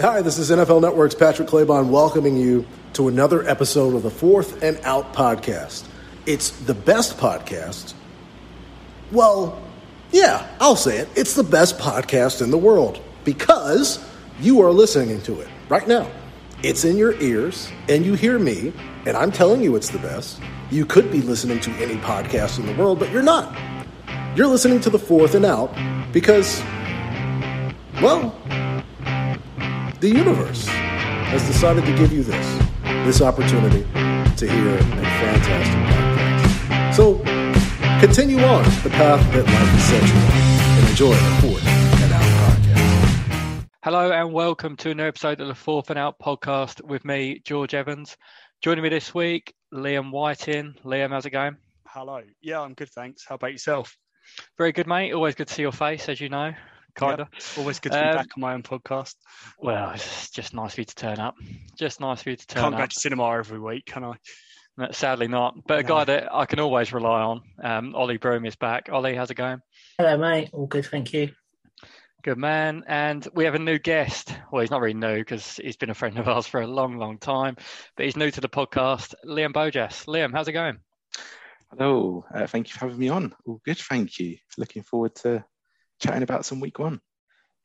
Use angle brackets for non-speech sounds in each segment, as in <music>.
Hi, this is NFL Network's Patrick Claybon welcoming you to another episode of the Fourth and Out podcast. It's the best podcast. Well, yeah, I'll say it. It's the best podcast in the world because you are listening to it right now. It's in your ears, and you hear me, and I'm telling you it's the best. You could be listening to any podcast in the world, but you're not. You're listening to the Fourth and Out because, well, the universe has decided to give you this this opportunity to hear a fantastic podcast. So continue on the path that life has set you on and enjoy the Fourth and Out podcast. Hello and welcome to another episode of the Fourth and Out podcast with me, George Evans. Joining me this week, Liam Whiting. Liam, how's it going? Hello. Yeah, I'm good, thanks. How about yourself? Very good, mate. Always good to see your face, as you know kind of. Yep. Always good to be um, back on my own podcast. Well, it's just nice for you to turn up. Just nice for you to turn Can't up. Can't go to cinema every week, can I? No, sadly not. But a guy that I can always rely on, um, Ollie Broom is back. Ollie, how's it going? Hello, mate. All good, thank you. Good man. And we have a new guest. Well, he's not really new because he's been a friend of ours for a long, long time, but he's new to the podcast. Liam Bojas. Liam, how's it going? Hello. Uh, thank you for having me on. All good, thank you. Looking forward to chatting about some week one.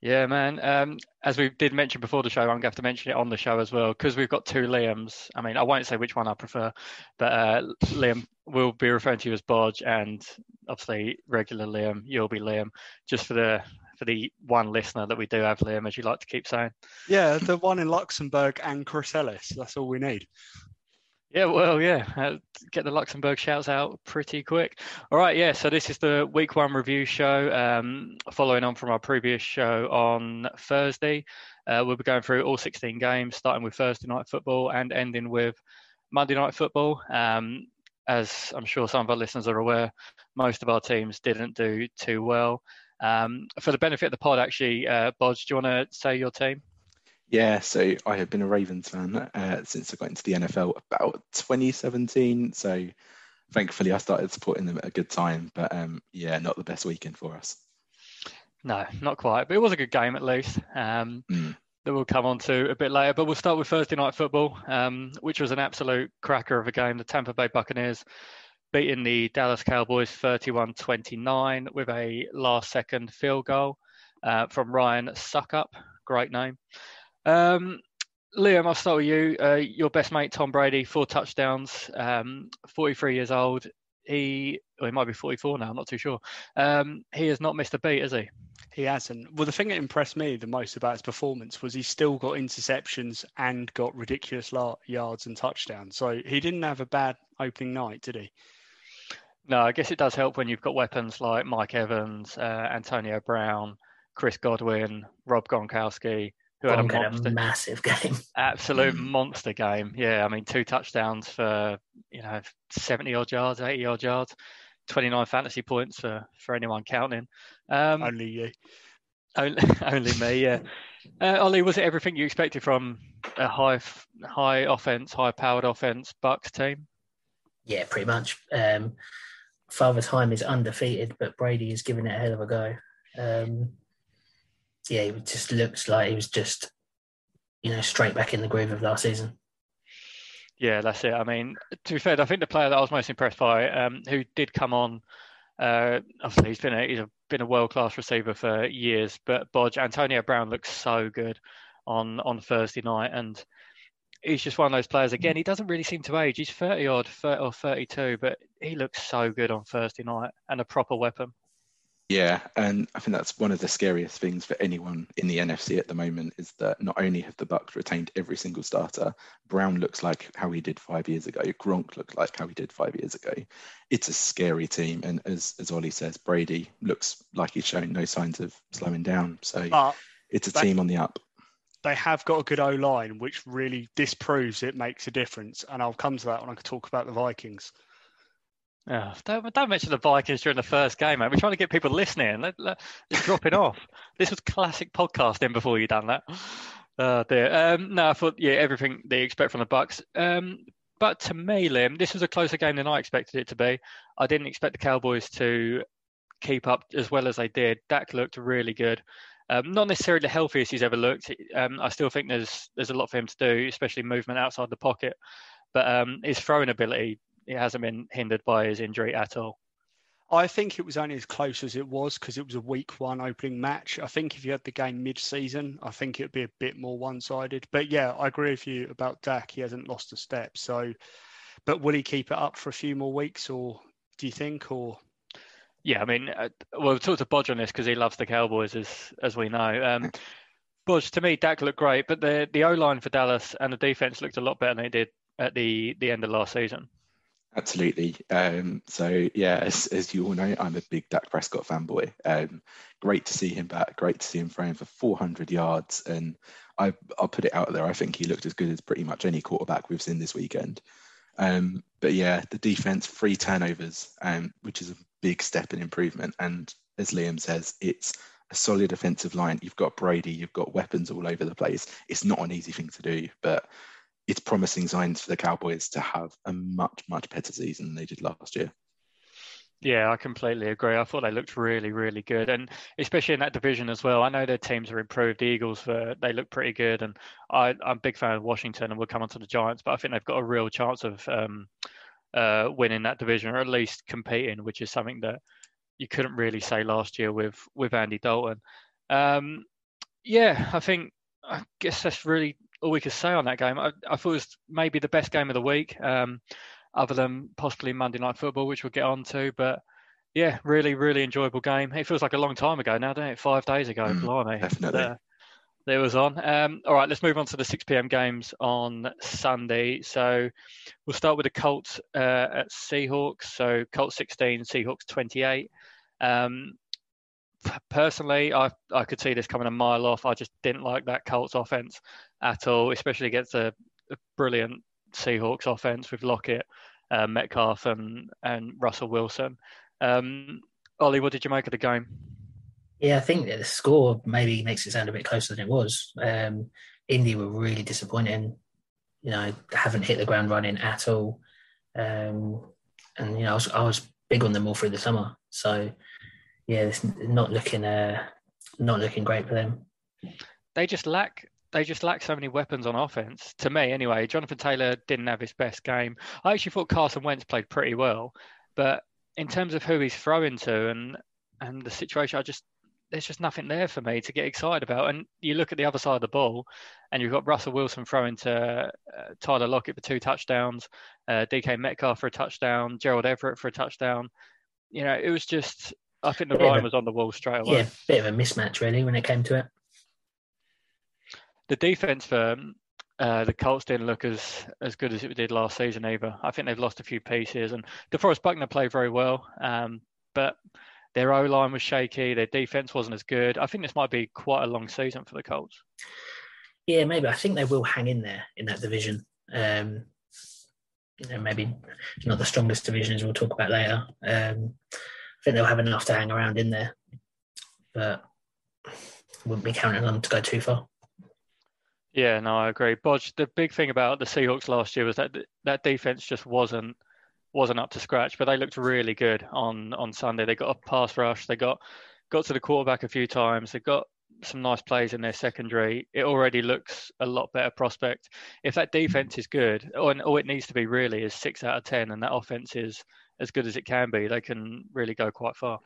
Yeah, man. Um, as we did mention before the show, I'm going to have to mention it on the show as well because we've got two Liams. I mean, I won't say which one I prefer, but uh, Liam will be referring to you as Bodge, and obviously regular Liam, you'll be Liam, just for the for the one listener that we do have, Liam, as you like to keep saying. Yeah, the one in Luxembourg and Chris Ellis. That's all we need. Yeah, well, yeah, uh, get the Luxembourg shouts out pretty quick. All right, yeah, so this is the week one review show. Um, following on from our previous show on Thursday, uh, we'll be going through all 16 games, starting with Thursday night football and ending with Monday night football. Um, as I'm sure some of our listeners are aware, most of our teams didn't do too well. Um, for the benefit of the pod, actually, uh, Bodge, do you want to say your team? Yeah, so I have been a Ravens fan uh, since I got into the NFL about 2017. So thankfully, I started supporting them at a good time. But um, yeah, not the best weekend for us. No, not quite. But it was a good game at least. Um, mm. That we'll come on to a bit later. But we'll start with Thursday night football, um, which was an absolute cracker of a game. The Tampa Bay Buccaneers beating the Dallas Cowboys 31 29 with a last second field goal uh, from Ryan Succop. Great name. Um, Liam, I'll start with you. Uh, your best mate, Tom Brady, four touchdowns, um, 43 years old. He, well, he might be 44 now, I'm not too sure. Um, he has not missed a beat, has he? He hasn't. Well, the thing that impressed me the most about his performance was he still got interceptions and got ridiculous yards and touchdowns. So he didn't have a bad opening night, did he? No, I guess it does help when you've got weapons like Mike Evans, uh, Antonio Brown, Chris Godwin, Rob Gronkowski, who had a, monster, a massive game. <laughs> Absolute monster game. Yeah, I mean, two touchdowns for you know seventy odd yards, eighty odd yards, twenty nine fantasy points for for anyone counting. Um, only you. Only, <laughs> only me. Yeah. Uh, Ollie, was it everything you expected from a high high offense, high powered offense Bucks team? Yeah, pretty much. Um, Father Time is undefeated, but Brady is giving it a hell of a go. Um, yeah, it just looks like he was just, you know, straight back in the groove of last season. Yeah, that's it. I mean, to be fair, I think the player that I was most impressed by, um, who did come on, uh, obviously he's been a he's a, been a world class receiver for years, but Bodge Antonio Brown looks so good on on Thursday night, and he's just one of those players. Again, he doesn't really seem to age. He's thirty odd, 30 or thirty two, but he looks so good on Thursday night and a proper weapon. Yeah, and I think that's one of the scariest things for anyone in the NFC at the moment is that not only have the Bucks retained every single starter, Brown looks like how he did five years ago, Gronk looked like how he did five years ago. It's a scary team, and as as Ollie says, Brady looks like he's showing no signs of slowing down. So but it's a they, team on the up. They have got a good O line, which really disproves it makes a difference, and I'll come to that when I talk about the Vikings. Oh, don't, don't mention the Vikings during the first game, mate. We're trying to get people listening. It's dropping off. This was classic podcasting before you done that. Oh dear. Um, no, I thought yeah, everything they expect from the Bucks. Um, but to me, Liam, this was a closer game than I expected it to be. I didn't expect the Cowboys to keep up as well as they did. Dak looked really good. Um, not necessarily the healthiest he's ever looked. Um, I still think there's there's a lot for him to do, especially movement outside the pocket. But um, his throwing ability it hasn't been hindered by his injury at all. I think it was only as close as it was because it was a week one opening match. I think if you had the game mid season, I think it'd be a bit more one sided. But yeah, I agree with you about Dak. He hasn't lost a step. So, but will he keep it up for a few more weeks or do you think? Or yeah, I mean, uh, we'll talk to Bodge on this because he loves the Cowboys, as as we know. Um, <laughs> Bodge, to me, Dak looked great, but the the O line for Dallas and the defense looked a lot better than they did at the the end of last season. Absolutely. Um, so yeah, as, as you all know, I'm a big Dak Prescott fanboy. Um, great to see him back. Great to see him throwing for 400 yards, and I, will put it out there. I think he looked as good as pretty much any quarterback we've seen this weekend. Um, but yeah, the defense, three turnovers, um, which is a big step in improvement. And as Liam says, it's a solid offensive line. You've got Brady, you've got weapons all over the place. It's not an easy thing to do, but it's promising signs for the Cowboys to have a much, much better season than they did last year. Yeah, I completely agree. I thought they looked really, really good, and especially in that division as well. I know their teams are improved. The Eagles, uh, they look pretty good, and I, am a big fan of Washington, and we'll come on to the Giants. But I think they've got a real chance of um, uh, winning that division, or at least competing, which is something that you couldn't really say last year with with Andy Dalton. Um, yeah, I think I guess that's really all we could say on that game. I, I thought it was maybe the best game of the week. Um, other than possibly Monday Night Football, which we'll get on to. But yeah, really, really enjoyable game. It feels like a long time ago now, doesn't it? Five days ago, mm, blimey. Definitely. Uh, there was on. Um, all right, let's move on to the 6 p.m. games on Sunday. So we'll start with the Colts uh, at Seahawks. So Colts 16, Seahawks 28. Um, personally, I I could see this coming a mile off. I just didn't like that Colts offense at all, especially against a, a brilliant Seahawks offense with Lockett, uh, Metcalf, and and Russell Wilson. Um, Ollie, what did you make of the game? Yeah, I think the score maybe makes it sound a bit closer than it was. Um, Indy were really disappointing. You know, haven't hit the ground running at all. Um, and you know, I was, I was big on them all through the summer. So yeah, it's not looking uh, not looking great for them. They just lack they just lack so many weapons on offense. To me, anyway, Jonathan Taylor didn't have his best game. I actually thought Carson Wentz played pretty well, but in terms of who he's throwing to and and the situation, I just there's just nothing there for me to get excited about. And you look at the other side of the ball, and you've got Russell Wilson throwing to uh, Tyler Lockett for two touchdowns, uh, DK Metcalf for a touchdown, Gerald Everett for a touchdown. You know, it was just. I think the line was on the wall straight away. Yeah, bit of a mismatch really when it came to it the defense for uh, the Colts didn't look as as good as it did last season either. I think they've lost a few pieces, and DeForest Buckner played very well, um, but their O line was shaky. Their defense wasn't as good. I think this might be quite a long season for the Colts. Yeah, maybe. I think they will hang in there in that division. Um, you know, maybe not the strongest division as we'll talk about later. Um, think they'll have enough to hang around in there, but wouldn't be counting on them to go too far. Yeah, no, I agree. Bodge, the big thing about the Seahawks last year was that that defense just wasn't wasn't up to scratch, but they looked really good on on Sunday. They got a pass rush, they got got to the quarterback a few times, they got some nice plays in their secondary. It already looks a lot better prospect. If that defense is good, or all it needs to be really is six out of ten, and that offense is as good as it can be, they can really go quite far.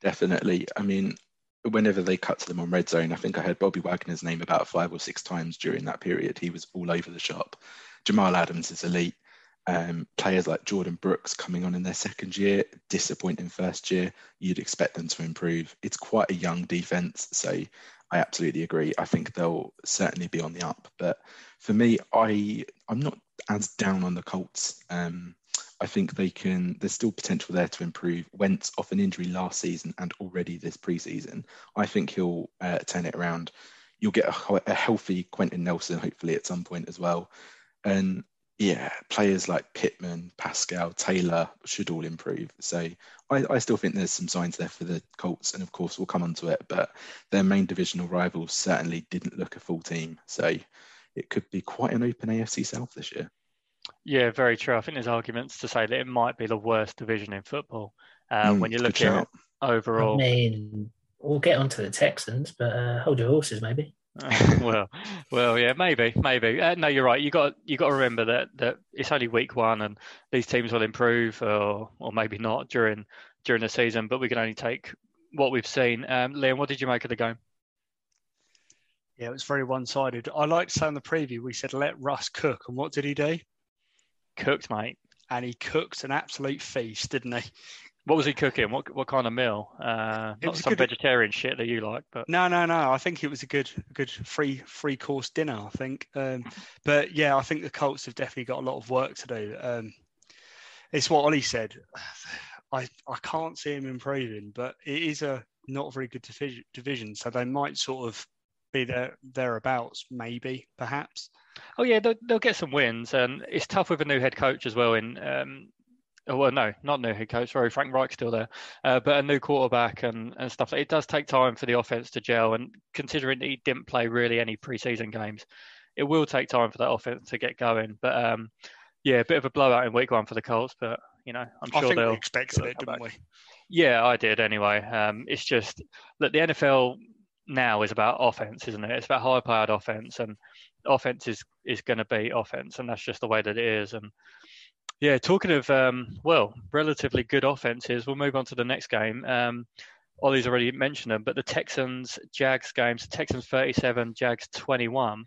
Definitely. I mean, whenever they cut to them on red zone, I think I heard Bobby Wagner's name about five or six times during that period. He was all over the shop. Jamal Adams is elite. Um, players like Jordyn Brooks coming on in their second year, disappointing first year. You'd expect them to improve. It's quite a young defense, so I absolutely agree. I think they'll certainly be on the up. But for me, I I'm not as down on the Colts. Um, I think they can. There's still potential there to improve. Wentz off an injury last season and already this preseason. I think he'll uh, turn it around. You'll get a, a, healthy Quenton Nelson hopefully at some point as well. And yeah, players like Pittman, Pascal, Taylor should all improve. So I, I still think there's some signs there for the Colts, and of course we'll come on to it. But their main divisional rivals certainly didn't look a full team. So it could be quite an open AFC South this year. Yeah, very true. I think there's arguments to say that it might be the worst division in football uh, mm, when you look at overall. I mean, we'll get onto the Texans, but uh, hold your horses, maybe. <laughs> <laughs> well, well, yeah, maybe, maybe. Uh, no, you're right. You got you got to remember that that it's only week one, and these teams will improve, or or maybe not during during the season. But we can only take what we've seen. Um, Liam, what did you make of the game? Yeah, it was very one-sided. I like to say in the preview we said let Russ cook, and what did he do? Cooked, mate. And he cooked an absolute feast, didn't he? What was he cooking? What what kind of meal? Uh, not some good, vegetarian shit that you like, but no, no, no. I think it was a good, good free free course dinner. I think, um, but yeah, I think the Colts have definitely got a lot of work to do. Um, it's what Ollie said. <sighs> I I can't see him improving, but it is a not very good division, division so they might sort of be there thereabouts, maybe, perhaps. Oh yeah, they'll, they'll get some wins, and it's tough with a new head coach as well in um, Oh, well, no, not new head coach. Sorry, Frank Reich's still there, uh, but a new quarterback and, and stuff. It does take time for the offense to gel, and considering he didn't play really any preseason games, it will take time for that offense to get going. But um, yeah, a bit of a blowout in week one for the Colts, but you know, I'm sure I think they'll expect expected it, didn't we? Yeah, I did anyway. Um, it's just that the NFL now is about offense, isn't it? It's about high-powered offense, and offense is is going to be offense, and that's just the way that it is. And yeah, talking of um, well, relatively good offenses, we'll move on to the next game. Um, Ollie's already mentioned them, but the Texans Jags games, Texans 37, Jags 21.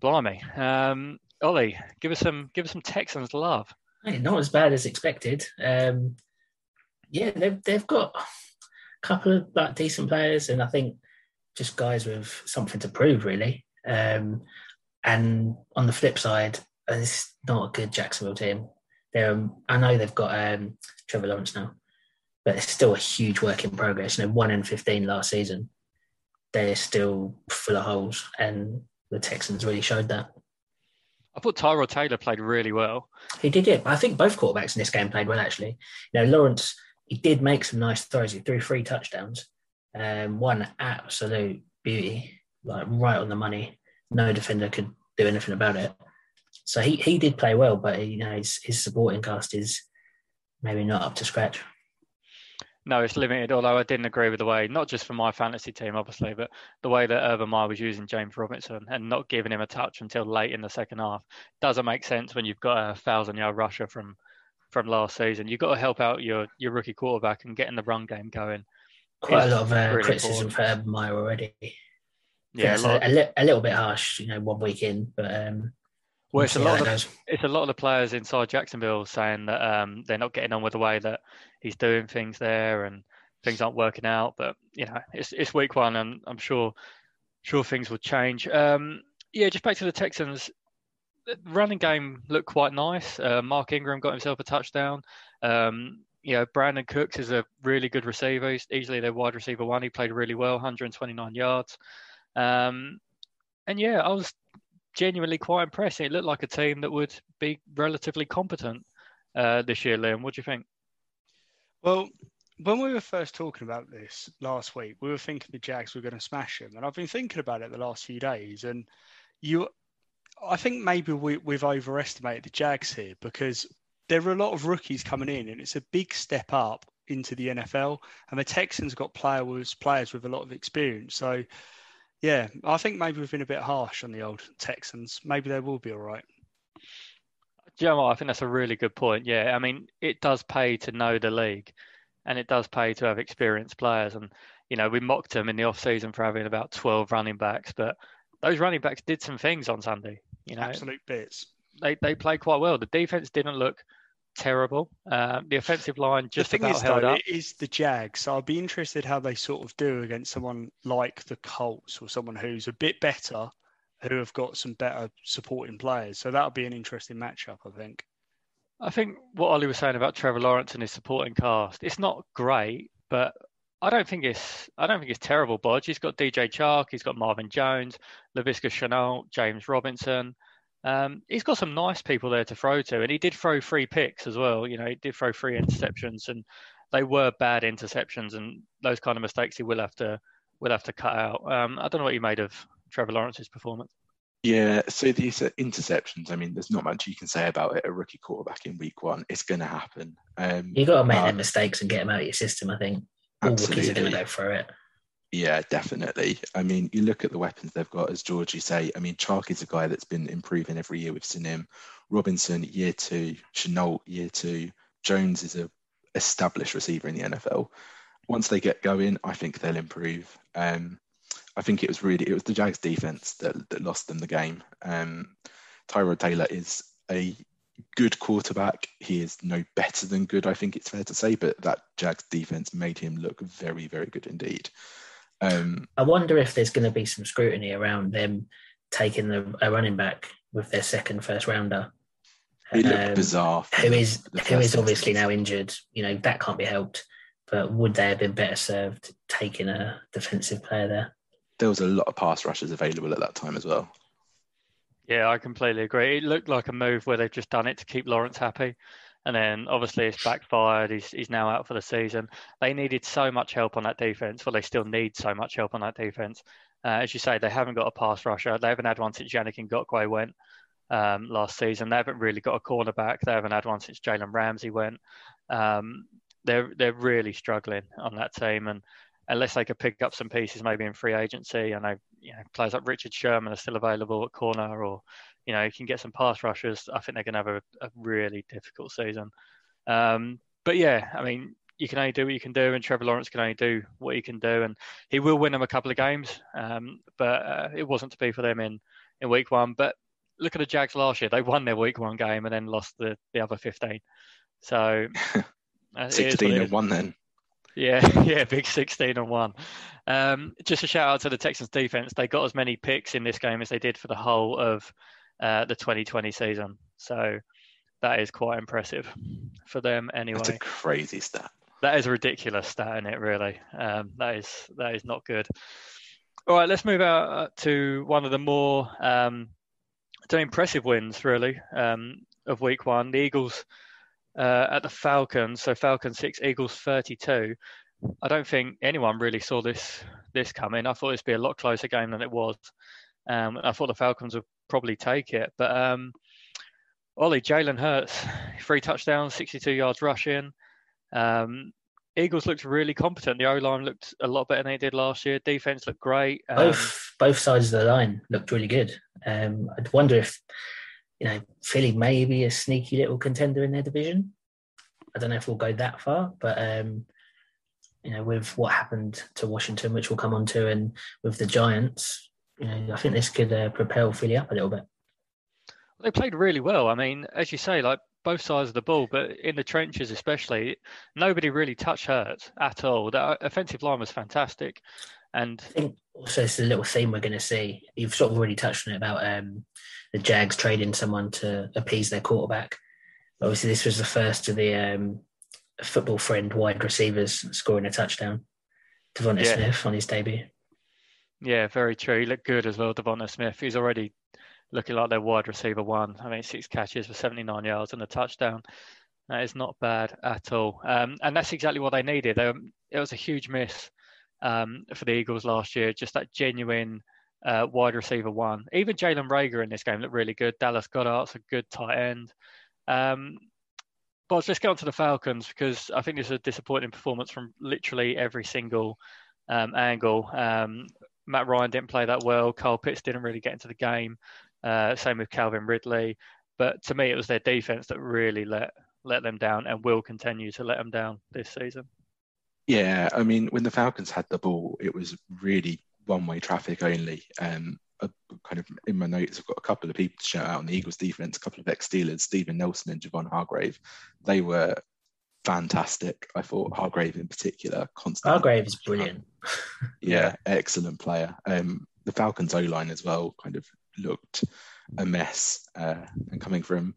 Blimey, um, Ollie, give us some give us some Texans love. Hey, not as bad as expected. Um, yeah, they've they've got couple of like decent players, and I think just guys with something to prove, really. Um, and on the flip side, it's not a good Jacksonville team. They're, um, I know they've got um, Trevor Lawrence now, but it's still a huge work in progress. You know, one in fifteen last season. They're still full of holes, and the Texans really showed that. I thought Tyrod Taylor played really well. He did, yeah. I think both quarterbacks in this game played well, actually. You know, Lawrence, he did make some nice throws. He threw three touchdowns. Um, one absolute beauty, like right on the money. No defender could do anything about it. So he, he did play well, but you know his, his supporting cast is maybe not up to scratch. No, it's limited. Although I didn't agree with the way, not just for my fantasy team, obviously, but the way that Urban Meyer was using James Robinson and not giving him a touch until late in the second half doesn't make sense when you've got a thousand-yard rusher from from last season. You've got to help out your your rookie quarterback and getting the run game going. Quite it's a lot of uh, really criticism important. for Urban Meyer already. Yeah, a, a, a, li- a, little bit harsh, you know, one week in, but um, well, it's a lot of the, it's a lot of the players inside Jacksonville saying that um, they're not getting on with the way that he's doing things there, and things aren't working out. But you know, it's it's week one, and I'm sure sure things will change. Um, yeah, just back to the Texans. The running game looked quite nice. Uh, Mark Ingram got himself a touchdown. Um, you know, Brandin Cooks is a really good receiver. He's easily their wide receiver one. He played really well, 129 yards. Um, and yeah, I was genuinely quite impressive. It looked like a team that would be relatively competent uh, this year, Liam. What do you think? Well, when we were first talking about this last week, we were thinking the Jags were going to smash them, and I've been thinking about it the last few days. And you, I think maybe we, we've overestimated the Jags here because there are a lot of rookies coming in, and it's a big step up into the NFL. And the Texans got players players with a lot of experience, so yeah, I think maybe we've been a bit harsh on the old Texans. Maybe they will be all right. Do you know? I think that's a really good point. Yeah, I mean, it does pay to know the league, and it does pay to have experienced players. And you know, we mocked them in the off season for having about twelve running backs, but those running backs did some things on Sunday. You know, absolute bits. They they played quite well. The defense didn't look terrible. Uh, the offensive line just the thing about is, held though, up. It is the Jags, so I'll be interested how they sort of do against someone like the Colts or someone who's a bit better, who have got some better supporting players. So that'll be an interesting matchup, I think. I think what Ollie was saying about Trevor Lawrence and his supporting cast, it's not great, but I don't think it's I don't think it's terrible. Bodge, he's got DJ Chark, he's got Marvin Jones, Laviska Shenault, James Robinson. Um, he's got some nice people there to throw to, and he did throw three picks as well. You know, he did throw three interceptions, and they were bad interceptions, and those kind of mistakes he will have to will have to cut out. Um, I don't know what you made of Trevor Lawrence's performance. Yeah, so these interceptions. I mean, there's not much you can say about it. A rookie quarterback in week one, it's going to happen. Um, you got to make uh, their mistakes and get them out of your system. I think. All rookies are going to go for it. Yeah, definitely. I mean, you look at the weapons they've got, as George, you say. I mean, Charkey's a guy that's been improving every year. We've seen him. Robinson, year two. Shenault, year two. Jones is a established receiver in the NFL. Once they get going, I think they'll improve. Um, I think it was really it was the Jags defense that, that lost them the game. Um, Tyrod Taylor is a good quarterback. He is no better than good, I think it's fair to say, but that Jags defense made him look very, very good indeed. Um, I wonder if there's going to be some scrutiny around them taking the, a running back with their second first rounder. It looked um, bizarre. Who is who is obviously now injured. You know that can't be helped. But would they have been better served taking a defensive player there? There was a lot of pass rushes available at that time as well. Yeah, I completely agree. It looked like a move where they've just done it to keep Lawrence happy. And then obviously it's backfired. He's, he's now out for the season. They needed so much help on that defense. Well, they still need so much help on that defense. Uh, as you say, they haven't got a pass rusher. They haven't had one since Yannick Ngakoue went um, last season. They haven't really got a cornerback. They haven't had one since Jalen Ramsey went. Um, they're they're really struggling on that team, and unless they could pick up some pieces maybe in free agency. I know you know players like Richard Sherman are still available at corner, or you know you can get some pass rushers. I think they're going to have a, a, really difficult season. Um, but yeah, I mean you can only do what you can do, and Trevor Lawrence can only do what he can do, and he will win them a couple of games. Um, but uh, it wasn't to be for them in in week one. But look at the Jags last year; they won their week one game and then lost the the other fifteen. So. <laughs> Sixteen and one then. Yeah, <laughs> yeah, big 16 and one. Um, just a shout out to the Texans defense. They got as many picks in this game as they did for the whole of uh, the 2020 season. So that is quite impressive for them anyway. That's a crazy stat. That is a ridiculous stat, in it? Really, um, that is that is not good. All right, let's move out uh, to one of the more um, impressive wins, really, um, of Week One. The Eagles uh, at the Falcons. So Falcons six, Eagles thirty-two. I don't think anyone really saw this this coming. I thought it'd be a lot closer game than it was. Um, I thought the Falcons would probably take it, but um, Ollie Jalen Hurts, three touchdowns, sixty-two yards rushing. Um, Eagles looked really competent. The O line looked a lot better than they did last year. Defense looked great. Um, both both sides of the line looked really good. Um, I'd wonder if you know, Philly may be a sneaky little contender in their division. I don't know if we'll go that far, but um, you know, with what happened to Washington, which we'll come on to, and with the Giants, you know, I think this could uh, propel Philly up a little bit. They played really well. I mean, as you say, like both sides of the ball, but in the trenches especially, nobody really touched Hurt at all. The offensive line was fantastic. And I think also it's a little theme we're going to see. You've sort of already touched on it about um, the Jags trading someone to appease their quarterback. Obviously, this was the first of the um, football friend wide receivers scoring a touchdown. Devonta yeah. Smith on his debut. Yeah, very true. He looked good as well, Devonta Smith. He's already looking like their wide receiver one. I mean, six catches for 79 yards and a touchdown. That is not bad at all. Um, and that's exactly what they needed. They, it was a huge miss um, for the Eagles last year. Just that genuine uh, wide receiver one. Even Jalen Reagor in this game looked really good. Dallas Goedert's a good tight end. Um, but let's get on to the Falcons because I think this is a disappointing performance from literally every single um, angle. Um, Matt Ryan didn't play that well. Kyle Pitts didn't really get into the game. Uh, same with Calvin Ridley. But to me, it was their defense that really let let them down and will continue to let them down this season. Yeah, I mean, when the Falcons had the ball, it was really one-way traffic only. Um, kind of in my notes, I've got a couple of people to shout out on the Eagles defense, a couple of ex-Steelers, Steven Nelson and Javon Hargrave. They were fantastic. I thought Hargrave in particular, constant. Hargrave is brilliant. <laughs> yeah, excellent player. Um, the Falcons O line as well kind of looked a mess, uh, and coming from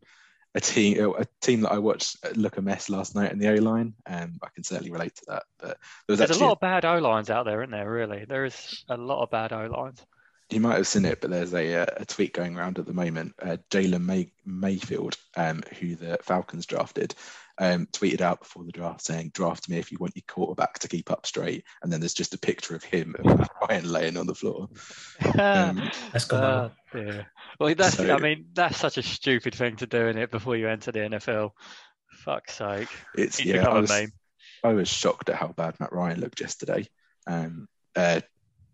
a team a team that I watched look a mess last night in the O line. Um, I can certainly relate to that. But there There's a lot of bad O lines out there, isn't there? Really, there is a lot of bad O lines. You might have seen it, but there's a, uh, a tweet going around at the moment. Uh, Jalen May- Mayfield, um, who the Falcons drafted, um, tweeted out before the draft saying, "Draft me if you want your quarterback to keep up straight." And then there's just a picture of him <laughs> and Ryan laying on the floor. Um, <laughs> that's good. Uh, yeah. Well, that's so, I mean that's such a stupid thing to do in it before you enter the NFL. Fuck's sake! It's yeah. I was, I I was shocked at how bad Matt Ryan looked yesterday. Um, uh,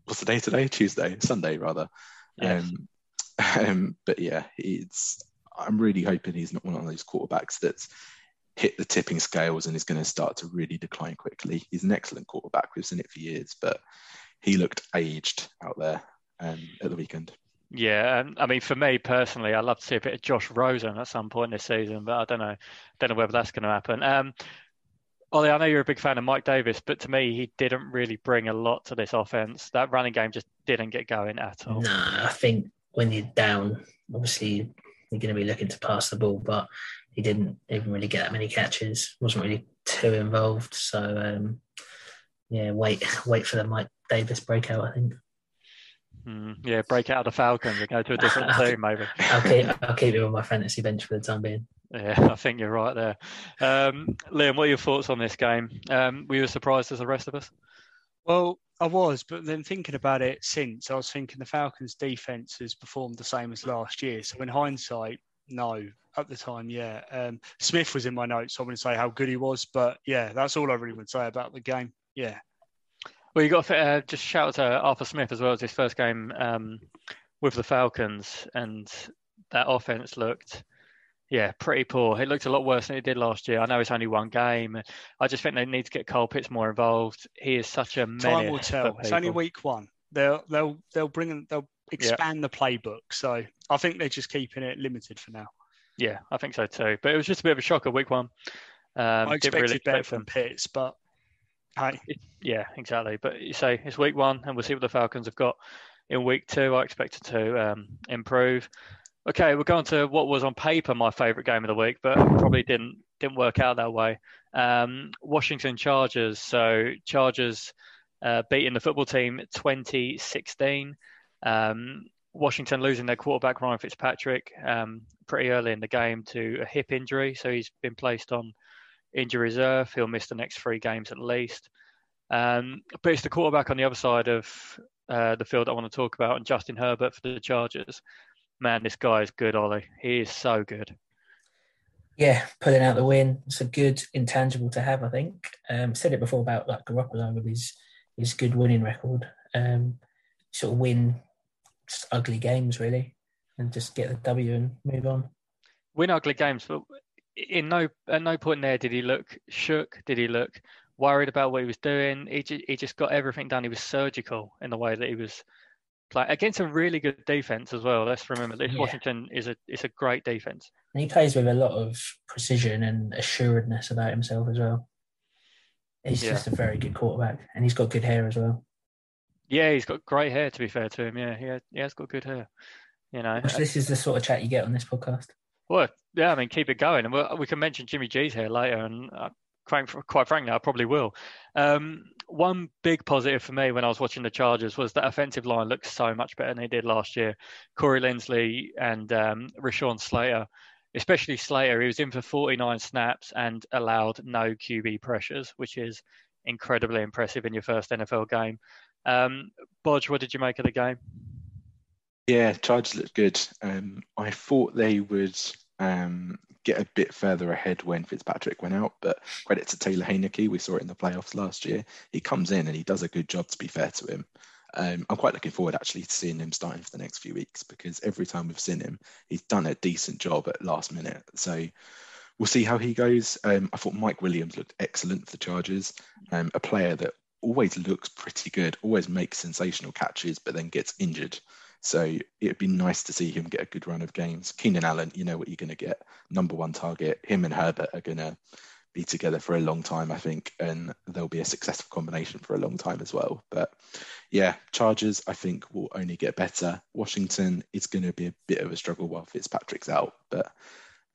what's the day today? Tuesday, Sunday rather. Yes. Um, <laughs> um, but yeah, it's. I'm really hoping he's not one of those quarterbacks that's hit the tipping scales and is going to start to really decline quickly. He's an excellent quarterback. We've seen it for years, but he looked aged out there um, at the weekend. Yeah, um, I mean, for me personally, I'd love to see a bit of Josh Rosen at some point this season, but I don't know, don't know whether that's going to happen. Um, Ollie, I know you're a big fan of Mike Davis, but to me, he didn't really bring a lot to this offense. That running game just didn't get going at all. No, I think when you're down, obviously you're going to be looking to pass the ball, but he didn't even really get that many catches. wasn't really too involved. So um, yeah, wait, <laughs> wait for the Mike Davis breakout. I think. Mm, yeah, break out of the Falcons and go to a different <laughs> team, maybe. I'll keep, I'll keep it on my fantasy bench for the time being. Yeah, <laughs> I think you're right there. Um, Liam, what are your thoughts on this game? Um, were you as surprised as the rest of us? Well, I was, but then thinking about it since, I was thinking the Falcons' defense has performed the same as last year. So in hindsight, no. At the time, yeah. Um, Smith was in my notes. So I wouldn't say how good he was, but yeah, that's all I really would say about the game. Yeah. Well, you got to uh, just shout out to Arthur Smith as well as his first game um, with the Falcons, and that offense looked yeah, pretty poor. It looked a lot worse than it did last year. I know it's only one game. I just think they need to get Cole Pitts more involved. He is such a time will tell. It's only week one. They'll they'll they'll bring they'll expand yeah. the playbook. So I think they're just keeping it limited for now. Yeah, I think so too. But it was just a bit of a shocker week one. Um, I expected really better from Pitts, but hey, yeah, exactly. But you say it's week one, and we'll see what the Falcons have got in week two. I expect it to um, improve. Okay, we're going to what was on paper my favourite game of the week, but probably didn't didn't work out that way. Um, Washington Chargers. So Chargers uh, beating the football team 2016. Um, Washington losing their quarterback Ryan Fitzpatrick um, pretty early in the game to a hip injury, so he's been placed on injury reserve. He'll miss the next three games at least. Um, but it's the quarterback on the other side of uh, the field I want to talk about, and Justin Herbert for the Chargers man, this guy is good, Ollie. He is so good. Yeah, pulling out the win. It's a good intangible to have, I think. Um, said it before about like Garoppolo with his his good winning record. Um, sort of win just ugly games really, and just get the W and move on. Win ugly games, but in no at no point there did he look shook. Did he look worried about what he was doing? He just, he just got everything done. He was surgical in the way that he was play against a really good defense as well. Let's remember this yeah. Washington is a is a great defense. And he plays with a lot of precision and assuredness about himself as well. He's yeah. just a very good quarterback, and he's got good hair as well. Yeah, he's got great hair. To be fair to him, yeah, he has, he has got good hair. You know, this is the sort of chat you get on this podcast. Well, yeah, I mean, keep it going, and we we can mention Jimmy G's hair later, and uh, quite, quite frankly, I probably will. Um, one big positive for me when I was watching the Chargers was that offensive line looked so much better than they did last year. Corey Linsley and um, Rashawn Slater, especially Slater, he was in for 49 snaps and allowed no QB pressures, which is incredibly impressive in your first NFL game. Um, Bodge, what did you make of the game? Yeah, Chargers looked good. Um, I thought they would um, get a bit further ahead when Fitzpatrick went out. But credit to Taylor Heinicke, we saw it in the playoffs last year. He comes in and he does a good job. To be fair to him, um, I'm quite looking forward actually to seeing him starting for the next few weeks because every time we've seen him, he's done a decent job at last minute. So we'll see how he goes. Um, I thought Mike Williams looked excellent for the Chargers, um, a player that always looks pretty good, always makes sensational catches, but then gets injured. So it'd be nice to see him get a good run of games. Keenan Allen, you know what you're going to get. Number one target. Him and Herbert are going to be together for a long time, I think, and they'll be a successful combination for a long time as well. But yeah, Chargers, I think, will only get better. Washington is going to be a bit of a struggle while Fitzpatrick's out, but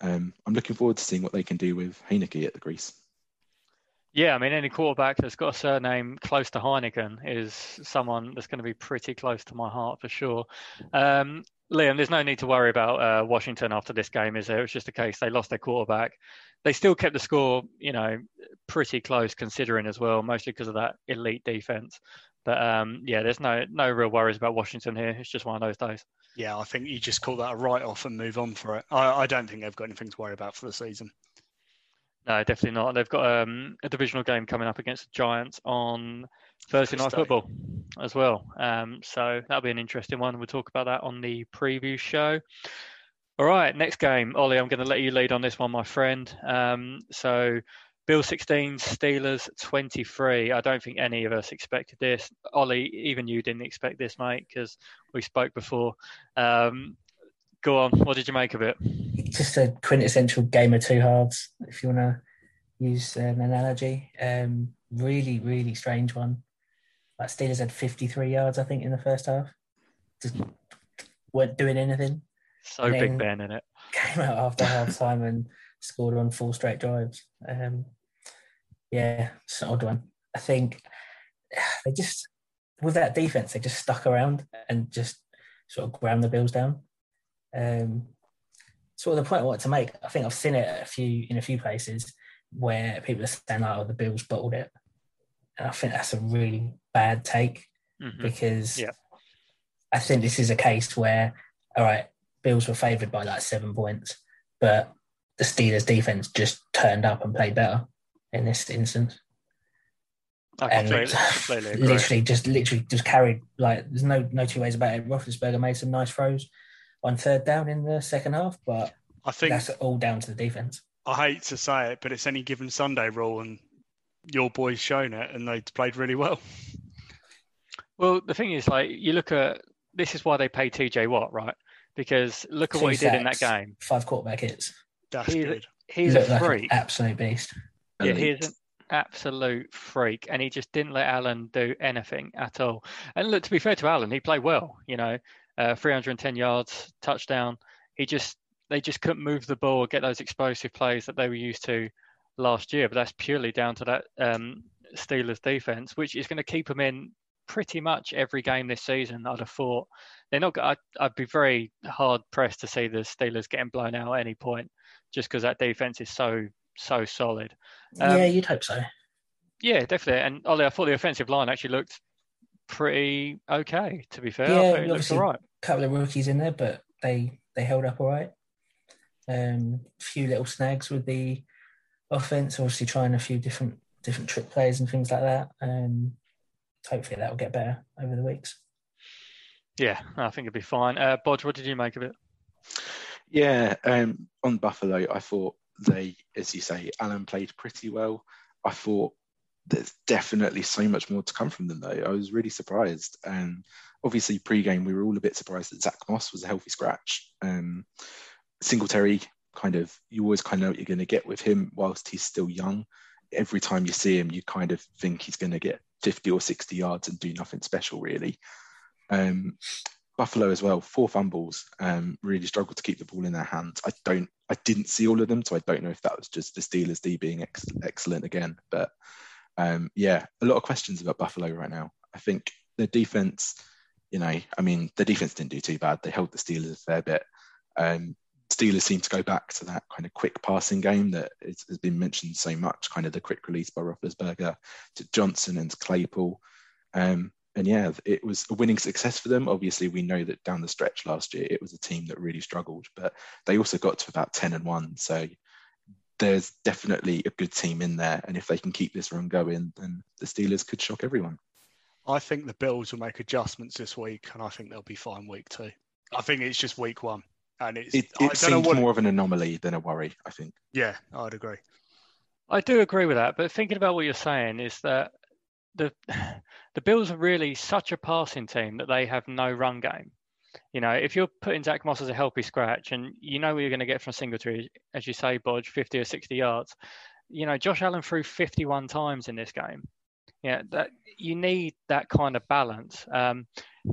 um, I'm looking forward to seeing what they can do with Heinicke at the grease. Yeah, I mean, any quarterback that's got a surname close to Heineken is someone that's going to be pretty close to my heart for sure. Um, Liam, there's no need to worry about uh, Washington after this game, is there? It was just a case they lost their quarterback. They still kept the score, you know, pretty close considering as well, mostly because of that elite defense. But um, yeah, there's no no real worries about Washington here. It's just one of those days. Yeah, I think you just call that a write off and move on for it. I, I don't think they've got anything to worry about for the season. No, definitely not. They've got um, a divisional game coming up against the Giants on Thursday night football as well. Um, so that'll be an interesting one. We'll talk about that on the preview show. All right, next game, Ollie. I'm going to let you lead on this one, my friend. Um, so, Bill 16, Steelers 23. I don't think any of us expected this. Ollie, even you didn't expect this, mate, because we spoke before. Um, go on. What did you make of it? just a quintessential game of two halves, if you want to use an analogy. Um, really, really strange one. Like Steelers had 53 yards, I think, in the first half. Just weren't doing anything. So. Big Ben in it. Came out after half time and scored on four straight drives. Um, yeah, it's an odd one. I think they just, with that defense, they just stuck around and just sort of ground the Bills down. Um, sort of the point I wanted to make. I think I've seen it a few in a few places where people are saying, "Oh, the Bills bottled it," and I think that's a really bad take Mhm. because Yeah. I think this is a case where, all right, Bills were favoured by like seven points, but the Steelers' defense just turned up and played better in this instance. I And <laughs> literally, just literally just carried like there's no no two ways about it. Roethlisberger made some nice throws on third down in the second half, but I think that's all down to the defense. I hate to say it, but it's any given Sunday rule, and your boys shown it, and they played really well. Well, the thing is, like, you look at this is why they pay TJ Watt, right? Because look at Two what he did in that game. Five quarterback hits. That's He's- good. He's Looked a like an freak. absolute beast. Yeah, Elite. he's an absolute freak, and he just didn't let Allen do anything at all. And look, to be fair to Allen, he played well. You know, uh, 310 yards, touchdown. He just they just couldn't move the ball or get those explosive plays that they were used to last year. But that's purely down to that um, Steelers defense, which is going to keep them in pretty much every game this season. I'd have thought they're not. I'd, I'd be very hard pressed to see the Steelers getting blown out at any point, just because that defense is so so solid. Um, yeah, you'd hope so. Yeah, definitely. And Ollie, I thought the offensive line actually looked pretty okay. To be fair, I Yeah, thought it looked obviously- all right. Couple of rookies in there, but they they held up all right. Um, a few little snags with the offense, obviously trying a few different different trick plays and things like that. Um, hopefully that will get better over the weeks. Yeah, I think it'd be fine. Uh, Bodge, what did you make of it? Yeah, um, on Buffalo, I thought they, as you say, Allen played pretty well. I thought there's definitely so much more to come from them, though. I was really surprised. And obviously, pre-game, we were all a bit surprised that Zack Moss was a healthy scratch. Um, Singletary, kind of, you always kind of know what you're going to get with him whilst he's still young. Every time you see him, you kind of think he's going to get 50 or 60 yards and do nothing special, really. Um, Buffalo as well, four fumbles. Um, really struggled to keep the ball in their hands. I don't, I didn't see all of them, so I don't know if that was just the Steelers D being ex- excellent again. But um, yeah, a lot of questions about Buffalo right now. I think the defense, you know, I mean, the defense didn't do too bad. They held the Steelers a fair bit. Um, Steelers seem to go back to that kind of quick passing game that has been mentioned so much, kind of the quick release by Roethlisberger to Johnson and to Claypool. Um, and yeah, it was a winning success for them. Obviously, we know that down the stretch last year, it was a team that really struggled, but they also got to about 10 and 1. So there's definitely a good team in there. And if they can keep this run going, then the Steelers could shock everyone. I think the Bills will make adjustments this week, and I think they'll be fine week two. I think it's just week one, and it's. It, I it don't know what. more of an anomaly than a worry, I think. Yeah, I'd agree. I do agree with that, but thinking about what you're saying is that the <sighs> the Bills are really such a passing team that they have no run game. You know, if you're putting Zack Moss as a healthy scratch, and you know what you're going to get from Singletary, as you say, Bodge, 50 or 60 yards. You know, Josh Allen threw 51 times in this game. Yeah, that you need that kind of balance. Um,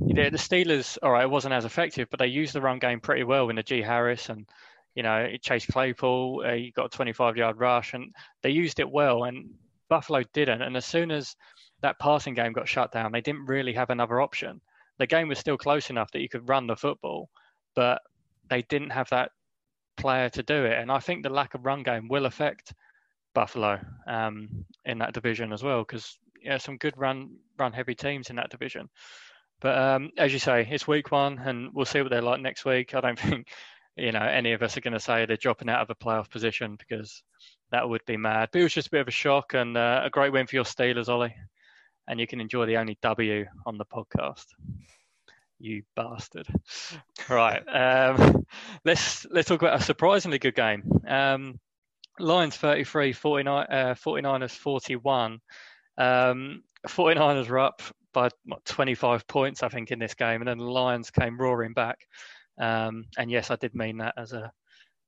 you know, the Steelers, all right, it wasn't as effective, but they used the run game pretty well in Najee Harris and you know Chase Claypool. Uh, you got a 25 yard rush, and they used it well. And Buffalo didn't. And as soon as that passing game got shut down, they didn't really have another option. The game was still close enough that you could run the football, but they didn't have that player to do it. And I think the lack of run game will affect Buffalo um, in that division as well, because yeah, some good run run heavy teams in that division. But um, as you say, it's week one, and we'll see what they're like next week. I don't <laughs> think you know any of us are going to say they're dropping out of a playoff position because that would be mad. But it was just a bit of a shock and uh, a great win for your Steelers, Ollie. And you can enjoy the only W on the podcast. You bastard. right. Um, let's let's talk about a surprisingly good game. Um, Lions 33, 49, uh, 49ers 41. Um, 49ers were up by what, 25 points, I think, in this game, and then the Lions came roaring back. Um, and yes, I did mean that as a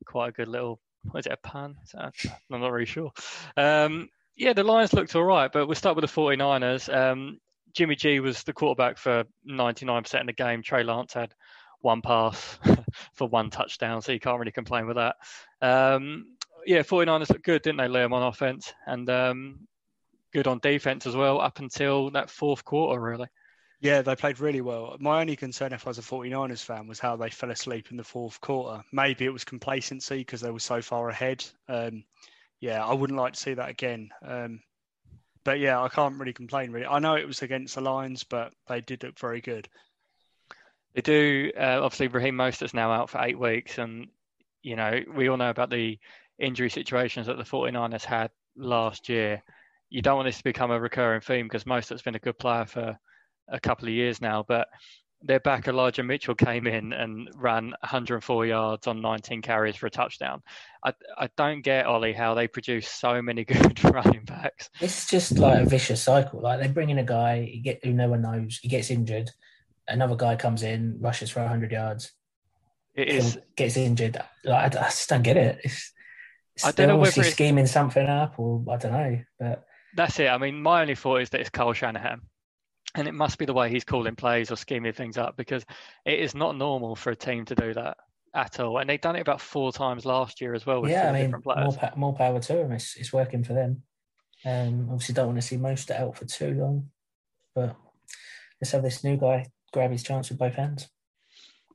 quite a good little. Was it a pun? I'm not really sure. Um, yeah, the Lions looked all right, but we'll start with the 49ers. Um, Jimmy G was the quarterback for 99% of the game. Trey Lance had one pass <laughs> for one touchdown, so you can't really complain with that. Um, yeah, 49ers looked good, didn't they, Liam, on offense? And um, good on defense as well, up until that fourth quarter, really. Yeah, they played really well. My only concern if I was a 49ers fan was how they fell asleep in the fourth quarter. Maybe it was complacency because they were so far ahead. Um, yeah, I wouldn't like to see that again. Um, but yeah, I can't really complain, really. I know it was against the Lions, but they did look very good. They do. Uh, obviously, Raheem Mostert's now out for eight weeks. And, you know, we all know about the injury situations that the 49ers had last year. You don't want this to become a recurring theme because Mostert's been a good player for a couple of years now. But their back Elijah Mitchell came in and ran 104 yards on 19 carries for a touchdown. I, I don't get Ollie how they produce so many <laughs> good running backs. It's just like a vicious cycle. Like they bring in a guy, get who no one knows, he gets injured. Another guy comes in, rushes for 100 yards. It is gets injured. Like I, I just don't get it. It's, it's, I don't know whether it's scheming something up, or I don't know. But that's it. I mean, my only thought is that it's Kyle Shanahan and it must be the way he's calling plays or scheming things up because it is not normal for a team to do that at all. And they've done it about four times last year as well. With yeah, I mean, more, more power to them. It's, it's working for them. Um, obviously, don't want to see Mostert for too long, but let's have this new guy grab his chance with both hands.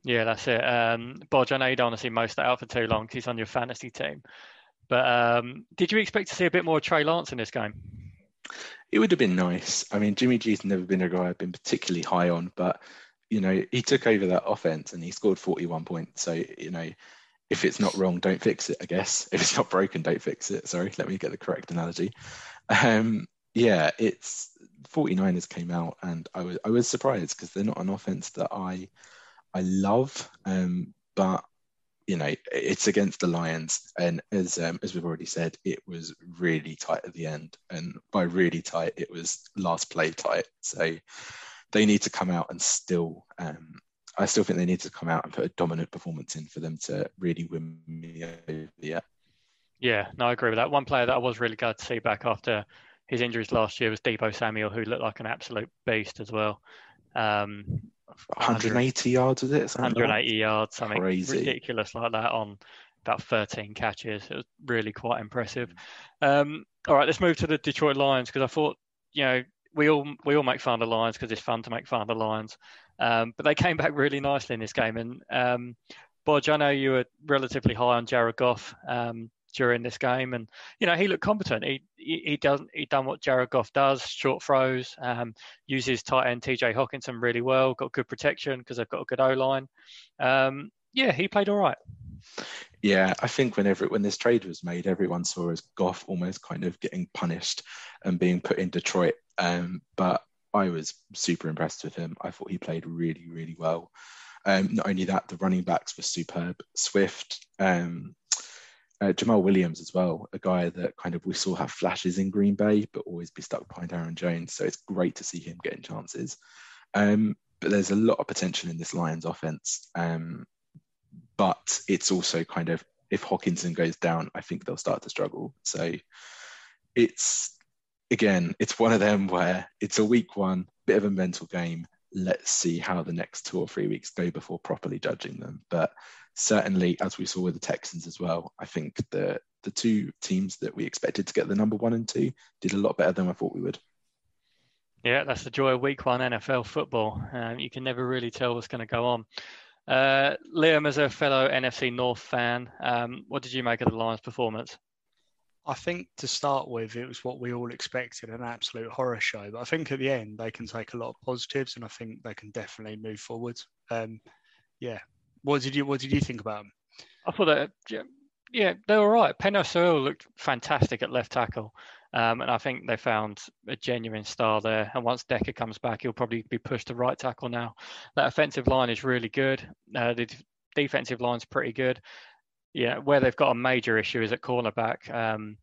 Yeah, that's it. Um, Bodge, I know you don't want to see Mostert for too long because he's on your fantasy team. But um, did you expect to see a bit more Trey Lance in this game? It would have been nice. I mean, Jimmy G's never been a guy I've been particularly high on, but you know, he took over that offense and he scored 41 points. So, you know, if it's not wrong, don't fix it, I guess. <laughs> If it's not broken, don't fix it. Sorry, let me get the correct analogy. Um, yeah, it's 49ers came out and I was I was surprised because they're not an offense that I I love. Um, but you know, it's against the Lions, and as um, as we've already said, it was really tight at the end, and by really tight, it was last play tight. So they need to come out and still. Um, I still think they need to come out and put a dominant performance in for them to really win me over. Yeah. Yeah, no, I agree with that. One player that I was really glad to see back after his injuries last year was Deebo Samuel, who looked like an absolute beast as well. Um, 180 yards, was it? 180 like yards, something Crazy. ridiculous like that on about 13 catches. It was really quite impressive. Um, all right, let's move to the Detroit Lions because I thought, you know, we all we all make fun of the Lions because it's fun to make fun of the Lions, um, but they came back really nicely in this game. And um, Bodge, I know you were relatively high on Jared Goff. Um, during this game, and you know he looked competent. He he, he does he done what Jared Goff does, short throws, um, uses tight end T.J. Hockenson really well, got good protection because they've got a good O line. Um, yeah, he played all right. Yeah, I think whenever when this trade was made, everyone saw as Goff almost kind of getting punished and being put in Detroit. Um, but I was super impressed with him. I thought he played really, really well. Um, not only that, the running backs were superb. Swift, um, uh, Jamaal Williams as well, a guy that kind of we saw have flashes in Green Bay, but always be stuck behind Aaron Jones. So it's great to see him getting chances. Um, but there's a lot of potential in this Lions offense. Um, but it's also kind of if Hockenson goes down, I think they'll start to struggle. So it's again, it's one of them where it's a week one, bit of a mental game. Let's see how the next two or three weeks go before properly judging them. But certainly, as we saw with the Texans as well, I think the the two teams that we expected to get the number one and two did a lot better than I thought we would. Yeah, that's the joy of week one NFL football. Um, you can never really tell what's going to go on. Uh, Liam, as a fellow NFC North fan, um, what did you make of the Lions' performance? I think to start with, it was what we all expected an absolute horror show. But I think at the end, they can take a lot of positives and I think they can definitely move forward. Um, yeah, what did you What did you think about them? I thought that yeah, they were right. Penna looked fantastic at left tackle. Um, and I think they found a genuine star there. And once Decker comes back, he'll probably be pushed to right tackle now. That offensive line is really good. Uh, the defensive line's pretty good. Yeah, where they've got a major issue is at cornerback. Um,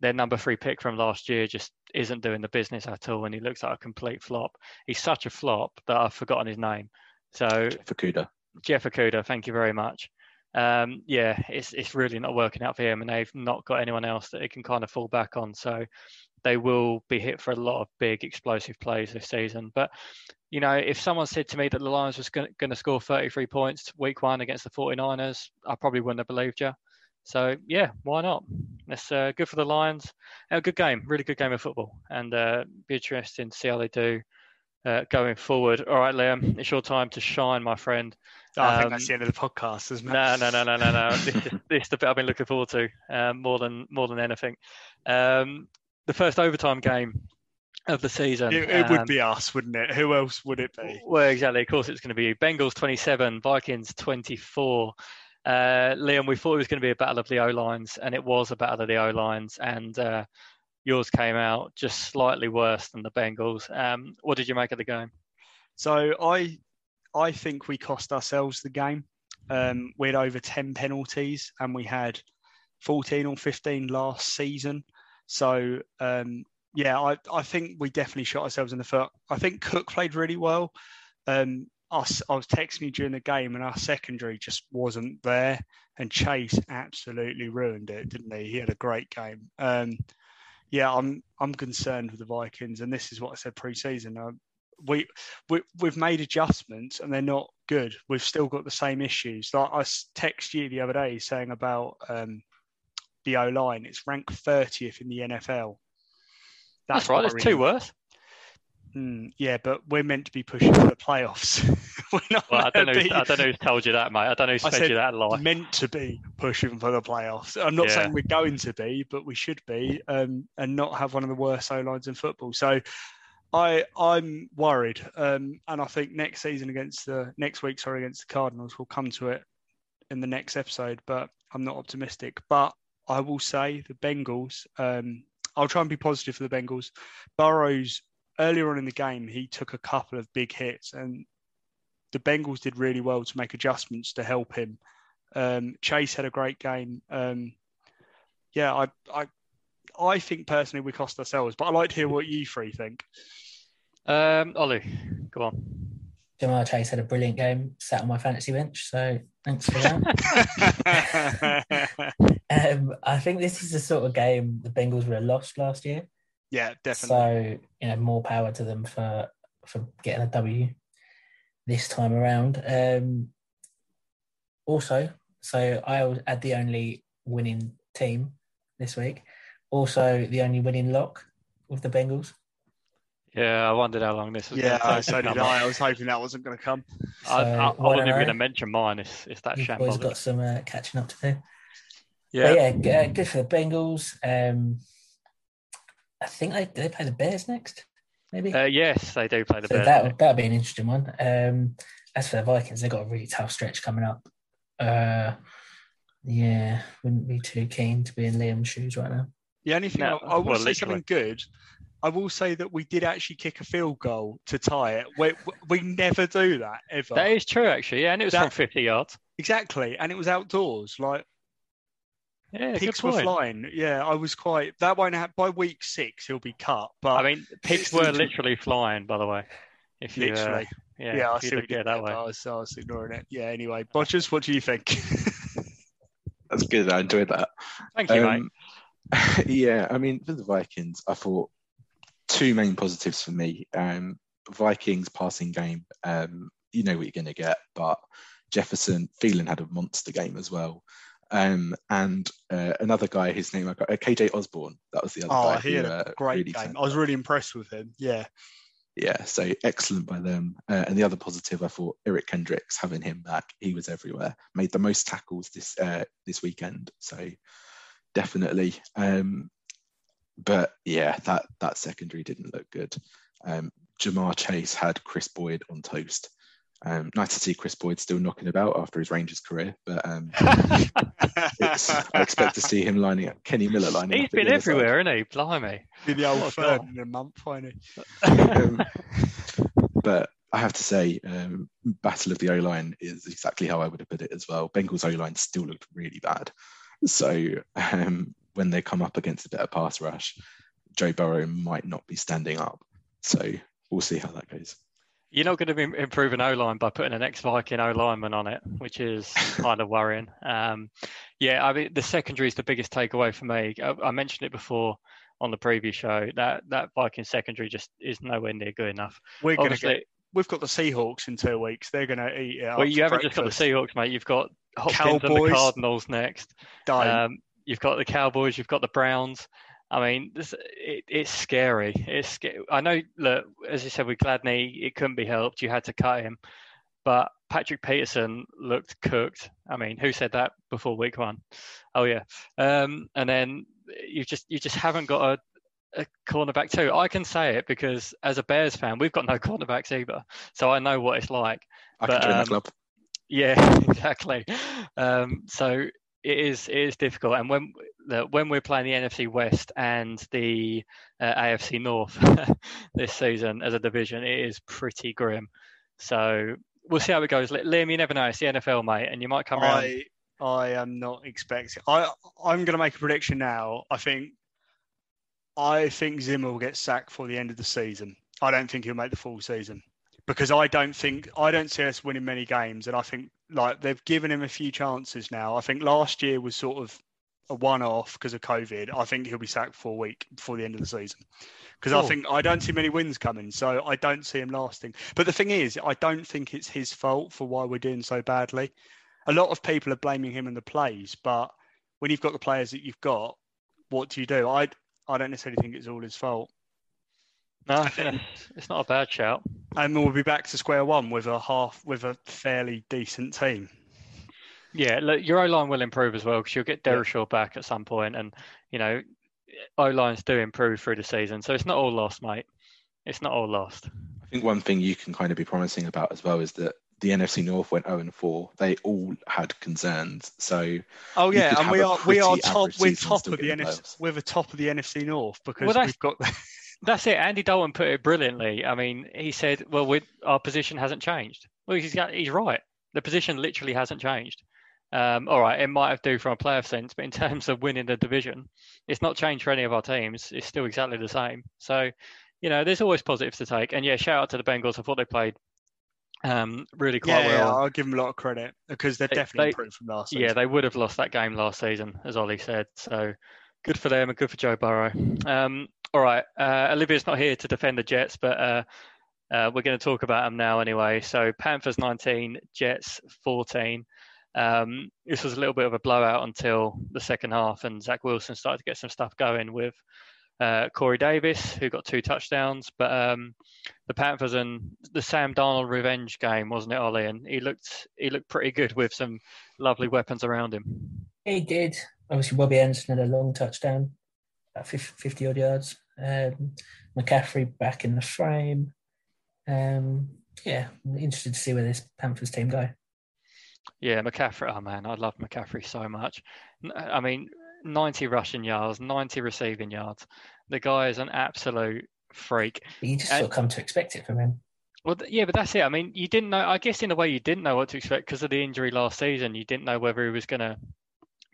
their number three pick from last year just isn't doing the business at all, and he looks like a complete flop. He's such a flop that I've forgotten his name. So Fukuda. Jeff Okudah, thank you very much. Um, yeah, it's it's really not working out for him, and they've not got anyone else that they can kind of fall back on. So they will be hit for a lot of big explosive plays this season. But you know, if someone said to me that the Lions was going to score 33 points week one against the 49ers, I probably wouldn't have believed you. So yeah, why not? That's uh, good for the Lions. A good game, really good game of football, and uh, be interesting to see how they do uh, going forward. All right, Liam, it's your time to shine, my friend. Oh, I think that's um, the end of the podcast, isn't it? No, no, no, no, no, no. <laughs> this, is, this is the bit I've been looking forward to um, more than more than anything. Um, the first overtime game of the season. It, it would um, be us, wouldn't it? Who else would it be? Well, exactly. Of course, it's going to be Bengals 27, Vikings 24. Uh, Liam, we thought it was going to be a battle of the O lines, and it was a battle of the O lines. And uh, yours came out just slightly worse than the Bengals. Um, what did you make of the game? So I, I think we cost ourselves the game. Um, we had over ten penalties, and we had fourteen or fifteen last season. So um, yeah, I, I think we definitely shot ourselves in the foot. I think Cook played really well. Um, us, I was texting you during the game, and our secondary just wasn't there. And Chase absolutely ruined it, didn't he? He had a great game. Um, yeah, I'm I'm concerned with the Vikings, and this is what I said pre-season. Uh, we, we we've made adjustments, and they're not good. We've still got the same issues. Like I text you the other day saying about um, the O line. It's ranked 30th in the NFL. That's, That's right. It's two worse. Mm, yeah, but we're meant to be pushing for the playoffs. <laughs> well, I don't know. Be, I don't know who's told you that, mate. I don't know who's fed you that lie. Meant to be pushing for the playoffs. I'm not yeah. saying we're going to be, but we should be, um, and not have one of the worst O lines in football. So, I I'm worried, um, and I think next season against the next week, sorry, against the Cardinals, we'll come to it in the next episode. But I'm not optimistic. But I will say the Bengals. Um, I'll try and be positive for the Bengals. Burrows earlier on in the game, he took a couple of big hits, and the Bengals did really well to make adjustments to help him. Um, Chase had a great game. Um, yeah, I, I, I think personally we cost ourselves, but I'd like to hear what you three think. Um, Ollie, go on. Ja'Marr Chase had a brilliant game, sat on my fantasy bench, so thanks for that. <laughs> um, I think this is the sort of game the Bengals would have lost last year. Yeah, definitely. So you know, more power to them for for getting a W this time around. Um, also, so I had the only winning team this week. Also, the only winning lock with the Bengals. Yeah, I wondered how long this was. Yeah, I so did I. I was hoping that wasn't going to come. So, I, I, I wasn't even going to mention mine. It's, it's that shambles. got some uh, catching up to do. Yeah, but yeah, good for the Bengals. Um, I think they they play the Bears next. Maybe. Uh, yes, they do play the so Bears. That that'll be an interesting one. Um, as for the Vikings, they've got a really tough stretch coming up. Uh, yeah, wouldn't be too keen to be in Liam's shoes right now. The only thing no, I, I will well, say literally. something good. I will say that we did actually kick a field goal to tie it. We, we never do that ever. That is true, actually. Yeah, and it was that, from 50 yards. Exactly, and it was outdoors. Like yeah, pigs were flying. Yeah, I was quite. That won't happen by week six. He'll be cut. But I mean, pigs were literally flying. By the way, if you, uh, literally, uh, yeah, yeah, I see what you that way. I was, I was ignoring it. Yeah. Anyway, Botchers, what do you think? <laughs> That's good. I enjoyed that. Thank you, um, mate. <laughs> yeah, I mean, for the Vikings, I thought two main positives for me. Um, Vikings passing game. Um, you know what you're going to get, but Jefferson, Thielen had a monster game as well. Um, and uh, another guy, his name I got uh, KJ Osborne. That was the other oh, guy. he had a uh, great really game. I was really impressed with him. Yeah. Yeah, so excellent by them. Uh, and the other positive, I thought Eric Kendricks having him back, he was everywhere. Made the most tackles this uh, this weekend. So definitely. Um, but yeah, that that secondary didn't look good. Um, Ja'Marr Chase had Kris Boyd on toast, Um, nice to see Kris Boyd still knocking about after his Rangers career, but um, I expect to see him lining up. Kenny Miller lining He's up. He's been everywhere, isn't he? Blimey. Be the old third in a month, finally. um, but I have to say, um, Battle of the O line is exactly how I would have put it as well. Bengals O line still looked really bad. So um, when they come up against a better pass rush, Joe Burrow might not be standing up. So we'll see how that goes. You're not going to be improve an O line by putting an ex Viking O lineman on it, which is <laughs> kind of worrying. Um, yeah, I mean the secondary is the biggest takeaway for me. I, I mentioned it before on the previous show that that Viking secondary just is nowhere near good enough. We're going to get. We've got the Seahawks in two weeks. They're going to eat it. well, up you haven't just got the. Seahawks, mate. You've got Hopkins and the Cowboys. Cardinals next. Um, you've got the Cowboys. You've got the Browns. I mean, this, it, it's scary. It's I know. Look, as you said with Gladney, it couldn't be helped. You had to cut him, but Patrick Peterson looked cooked. I mean, who said that before week one? Oh yeah. Um, and then you just you just haven't got a, a cornerback too. I can say it because as a Bears fan, we've got no cornerbacks either, so I know what it's like. I But, can join um, that club. Yeah, <laughs> exactly. Um, so it is it is difficult, and when the, when we're playing the NFC West and the uh, AFC North <laughs> this season as a division, it is pretty grim. So we'll see how it goes. Liam, you never know. It's the NFL, mate, and you might come around. I I am not expecting. I I'm going to make a prediction now. I think I think Zimmer will get sacked for the end of the season. I don't think he'll make the full season because I don't think I don't see us winning many games, and I think like they've given him a few chances now. I think last year was sort of a one-off because of COVID. I think he'll be sacked for a week before the end of the season because I think I don't see many wins coming, so I don't see him lasting. But the thing is, I don't think it's his fault for why we're doing so badly. A lot of people are blaming him and the plays, but when you've got the players that you've got, what do you do? I I don't necessarily think it's all his fault. No, I think it's not a bad shout. And we'll be back to square one with a half with a fairly decent team. Yeah, look, your O line will improve as well because you'll get Yeah. Back at some point, and you know, O lines do improve through the season, so it's not all lost, mate. It's not all lost. I think one thing you can kind of be promising about as well is that the NFC North went 0 and 4. They all had concerns. So Oh yeah, and we are we are top we're top of the get in the NFC we're the top of the NFC North because Well, we've got <laughs> That's it. Andy Dalton put it brilliantly. I mean, he said, "Well, we our position hasn't changed." Well, he's got, he's right. The position literally hasn't changed. Um, all right, it might have do from a playoff sense, but in <laughs> terms of winning the division, it's not changed for any of our teams. It's still exactly the same. So, you know, there's always positives to take. And yeah, shout out to the Bengals. I thought they played um, really quite yeah, yeah, well. I'll give them a lot of credit because they're They- definitely they- improved from last Yeah, they would have lost that game last season, as Ollie said. So good for them and good for Joe Burrow. Um, all right, uh, Olivia's not here to defend the Jets, but uh, uh, we're going to talk about them now anyway. So Panthers 19, Jets 14. Um, this was a little bit of a blowout until the second half, and Zach Wilson started to get some stuff going with uh, Corey Davis, who got two touchdowns. But um, the Panthers and the Sam Darnold revenge game, wasn't it, Ollie? And he looked he looked pretty good with some lovely weapons around him. He did. Obviously, Robbie Anderson had a long touchdown, about 50 odd yards. Um, McCaffrey back in the frame. Um, yeah, I'm interested to see where this Panthers team go. Yeah, McCaffrey. Oh man, I love McCaffrey so much. I mean, 90 rushing yards, 90 receiving yards. The guy is an absolute freak. But you just And- sort of come to expect it from him. Well, yeah, but that's it. I mean, you didn't know. I guess in a way, you didn't know what to expect because of the injury last season. You didn't know whether he was going to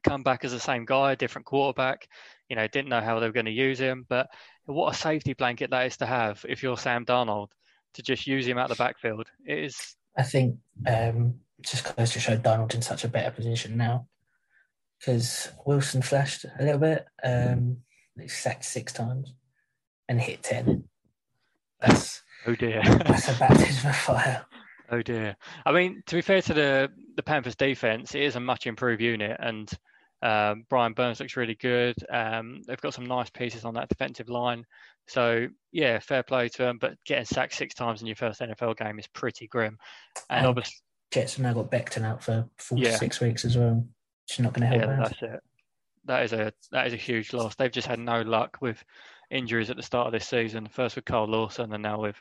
come back as the same guy, different quarterback. You know, didn't know how they were going to use him. But what a safety blanket that is to have if you're Sam Darnold to just use him out the backfield. It is. I think um, just goes to show Darnold in such a better position now because Wilson flashed a little bit. Um, he sacked six times and hit ten. That's Oh dear. that's a baptism of fire. Oh dear. I mean, to be fair to the the Panthers defense, it is a much improved unit, and um, Brian Burns looks really good. Um, they've got some nice pieces on that defensive line. So yeah, fair play to them. But getting sacked six times in your first NFL game is pretty grim. And And obviously, Jets have now got Becton out for four Yeah. to six weeks as well. Is not going to help. yeah, out. that's it. That is a that is a huge loss. They've just had no luck with injuries at the start of this season. First with Carl Lawson, and now with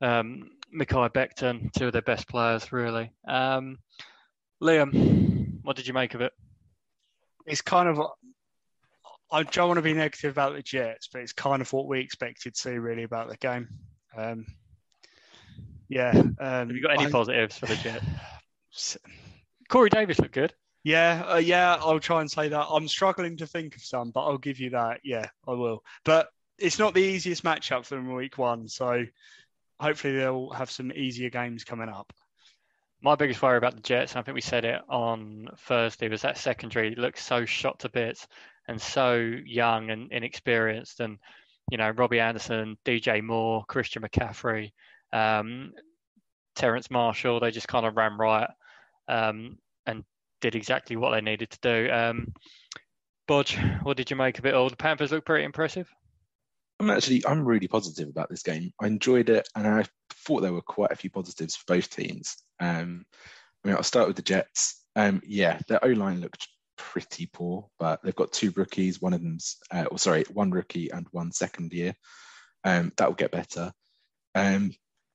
um, Mekhi Becton, two of their best players, really. Um, Liam, what did you make of it? It's kind of. I don't want to be negative about the Jets, but it's kind of what we expected to see really about the game. Um, yeah. Um, Have you got any I, positives for the Jets? <sighs> Corey Davis looked good. Yeah, uh, yeah, I'll try and say that. I'm struggling to think of some, but I'll give you that. Yeah, I will. But it's not the easiest matchup for them in week one, so hopefully they'll have some easier games coming up. My biggest worry about the Jets, and I think we said it on Thursday, was that secondary looks so shot to bits and so young and inexperienced. And, you know, Robbie Anderson, DJ Moore, Christian McCaffrey, um, Terrace Marshall, they just kind of ran right um, and did exactly what they needed to do. Um, Bodge, what did you make of it all? The Panthers look pretty impressive. I'm actually I'm really positive about this game. I enjoyed it, and I thought there were quite a few positives for both teams. Um, I mean, I'll start with the Jets. Um, yeah, their O line looked pretty poor, but they've got two rookies. One of them's, uh, oh, sorry, one rookie and one second year. Um, that will get better. Um,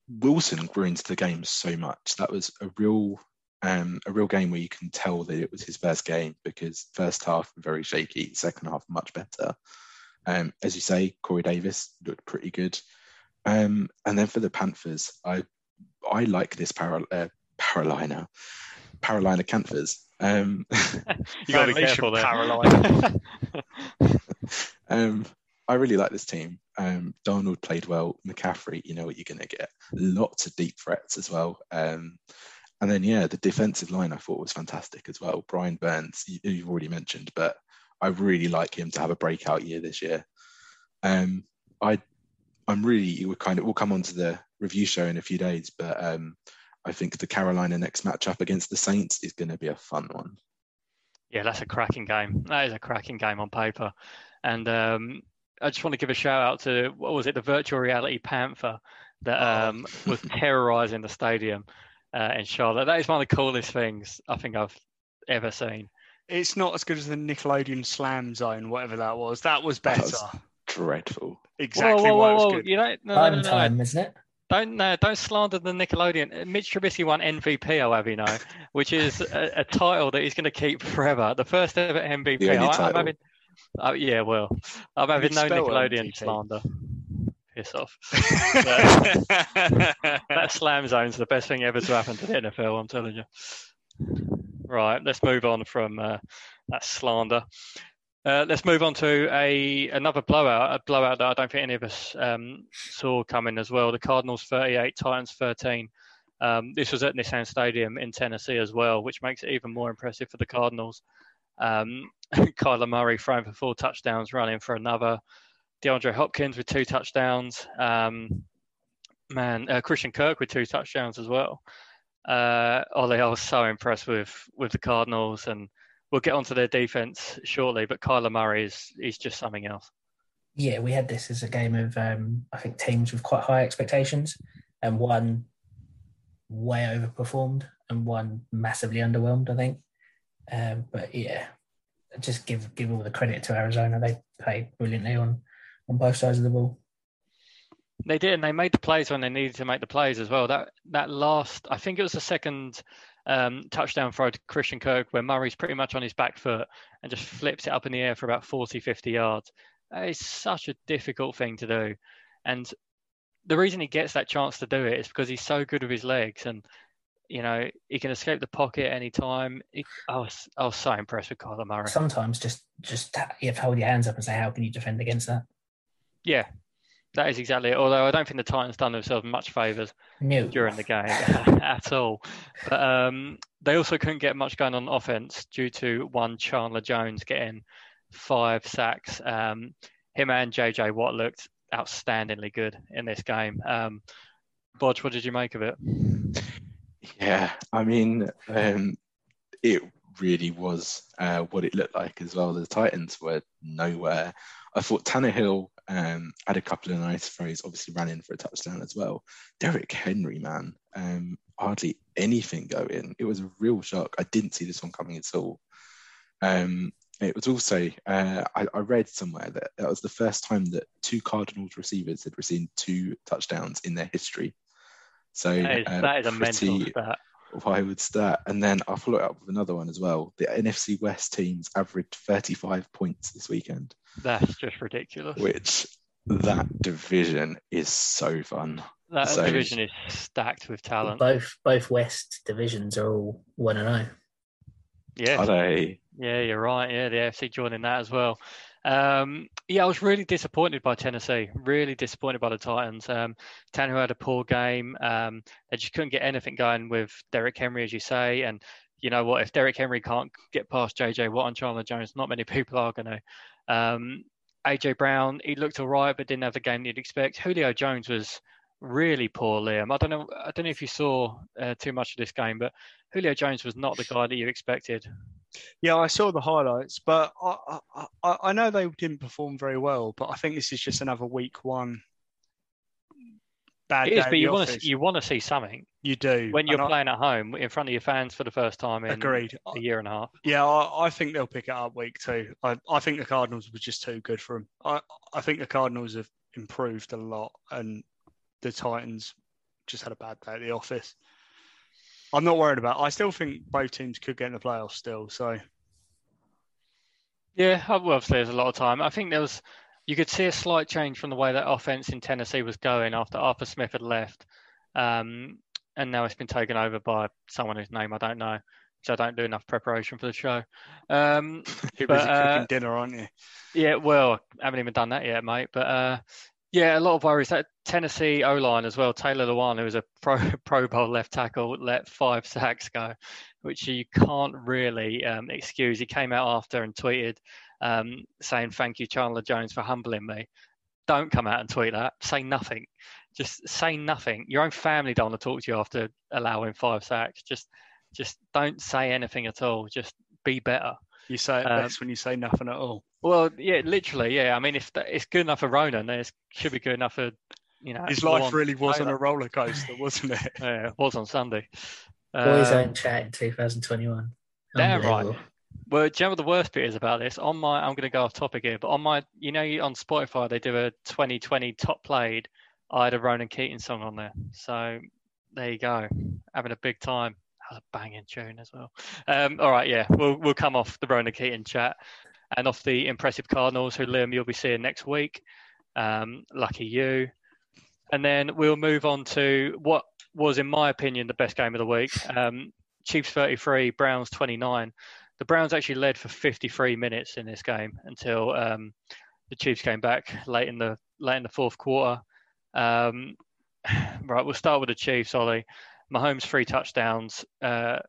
Wilson grew into the game so much. That was a real um, a real game where you can tell that it was his first game because first half very shaky, second half much better. Um, as you say, Corey Davis looked pretty good. Um, and then for the Panthers, I I like this para, uh, Carolina Carolina Panthers. Um, <laughs> you got to be careful there. Carolina. <laughs> um, I really like this team. Um, Darnold played well. McCaffrey, you know what you're going to get. Lots of deep threats as well. Um, and then, yeah, the defensive line I thought was fantastic as well. Brian Burns, you, have already mentioned, but I really like him to have a breakout year this year. Um, I, I'm really, we're kind of, we'll come on to the review show in a few days, but um, I think the Carolina next matchup against the Saints is going to be a fun one. Yeah, that's a cracking game. That is a cracking game on paper. And um, I just want to give a shout out to, what was it, the virtual reality Panther that oh. um, was <laughs> terrorizing the stadium uh, in Charlotte. That is one of the coolest things I think I've ever seen. It's not as good as the Nickelodeon Slam Zone, whatever that was. That was better. That was dreadful. Exactly whoa, whoa, whoa, whoa. You know, no, no, no, no, time, isn't it? Don't no, don't slander the Nickelodeon. Mitch Trubisky won MVP, I'll have you know, which is a, a title that he's going to keep forever. The first ever MVP. The only I, am having, oh, yeah, well, I'm having no Nickelodeon MVP. slander piss off. <laughs> that slam zone's the best thing ever to happen to the NFL. I'm telling you. Right, let's move on from uh, that slander. Uh, let's move on to a another blowout, a blowout that I don't think any of us um, saw coming as well. The Cardinals 38, Titans 13. Um, this was at Nissan Stadium in Tennessee as well, which makes it even more impressive for the Cardinals. Um, <laughs> Kyler Murray throwing for four touchdowns, running for another. DeAndre Hopkins with two touchdowns. Um, man, uh, Christian Kirk with two touchdowns as well. Uh, Ollie, I was so impressed with with the Cardinals, and we'll get onto their defense shortly. But Kyler Murray is he's just something else. Yeah, we had this as a game of um, I think teams with quite high expectations, and one way overperformed, and one massively underwhelmed. I think, um, but yeah, just give give all the credit to Arizona. They played brilliantly on on both sides of the ball. They did, and they made the plays when they needed to make the plays as well. That that last, I think it was the second um, touchdown throw to Christian Kirk, where Murray's pretty much on his back foot and just flips it up in the air for about 40, 50 yards. Is such a difficult thing to do, and the reason he gets that chance to do it is because he's so good with his legs, and you know he can escape the pocket any time. I was I was so impressed with Kyler Murray. Sometimes just just you have to hold your hands up and say, how can you defend against that? Yeah, that is exactly it. Although I don't think the Titans done themselves much favours no. during the game <laughs> at all. But um, they also couldn't get much going on offense due to one Chandler Jones getting five sacks. Um, him and JJ Watt looked outstandingly good in this game. Um, Bodge, what did you make of it? Yeah, I mean, um, it really was uh, what it looked like as well. The Titans were nowhere. I thought Tannehill um, had a couple of nice throws, obviously ran in for a touchdown as well. Derrick Henry, man, um, hardly anything going. It was a real shock. I didn't see this one coming at all. Um, it was also, uh, I, I, read somewhere that that was the first time that two Cardinals receivers had received two touchdowns in their history. So That is, uh, that is a mental stat. wild stat. And then I'll follow it up with another one as well. The NFC West teams averaged 35 points this weekend, That's just ridiculous. which that division is so fun. That so- division is stacked with talent. Both both West divisions are all one and oh. zero. Yeah, Are they? Yeah, you're right. Yeah, the AFC joining that as well. Um, yeah, I was really disappointed by Tennessee. Really disappointed by the Titans. Um, Tannehill had a poor game. Um, they just couldn't get anything going with Derrick Henry, as you say. And you know what? If Derrick Henry can't get past JJ Watt and Chandler Jones, not many <laughs> people are going to. Um, AJ Brown, he looked all right, but didn't have the game you'd expect. Julio Jones was really poor, Liam. I don't know. I don't know if you saw uh, too much of this game, but Julio Jones was not the guy that you expected. Yeah, I saw the highlights, but I, I, I know they didn't perform very well. But I think this is just another week one bad It day but you want to you want to see something You do when you're and I- playing at home in front of your fans for the first time in Agreed. a year and a half. Yeah, I, I think they'll pick it up week two. I, I think the Cardinals were just too good for them. I, I think the Cardinals have improved a lot, and the Titans just had a bad day at the office. I'm not worried about. I still think both teams could get in the playoffs still. So Yeah, well, obviously there's a lot of time. I think there was you could see a slight change from the way that offense in Tennessee was going after Arthur Smith had left, um, and now it's been taken over by someone whose name I don't know. So I don't do enough preparation for the show. Um, <laughs> you're But, busy uh, cooking dinner, aren't you? Yeah, well, I haven't even done that yet, mate. But uh, yeah, a lot of worries. That Tennessee O line as well. Taylor Lewan, who was a pro <laughs> Pro Bowl left tackle, let five sacks go, which you can't really um, excuse. He came out after and tweeted um, saying, "Thank you, Chandler Jones, for humbling me." Don't come out and tweet that. Say nothing. Just say nothing. Your own family don't want to talk to you after allowing five sacks. Just, just don't say anything at all. Just be better. You say it um, best when you say nothing at all. Well, yeah, literally, yeah. I mean, if that, it's good enough for Ronan, then it should be good enough for you know. His life really was on a roller coaster, wasn't it? <laughs> Yeah, it was on Sunday. Boys Um, own chat in 2021. Damn right. Well, do you know what the worst bit is about this? On my, I'm going to go off topic here, but on my, you know, on Spotify they do a 2020 top played. I had a Ronan Keating song on there, so there you go, having a big time. That was a banging tune as well. Um, all right, yeah, we'll we'll come off the Ronan Keating chat and off the impressive Cardinals, who Liam you'll be seeing next week. Um, lucky you. And then we'll move on to what was, in my opinion, the best game of the week. Um, Chiefs 33, Browns 29. The Browns actually led for 53 minutes in this game until um, the Chiefs came back late in the late in the fourth quarter. Um, <sighs> right, we'll start with the Chiefs. Ollie, Mahomes three touchdowns, uh,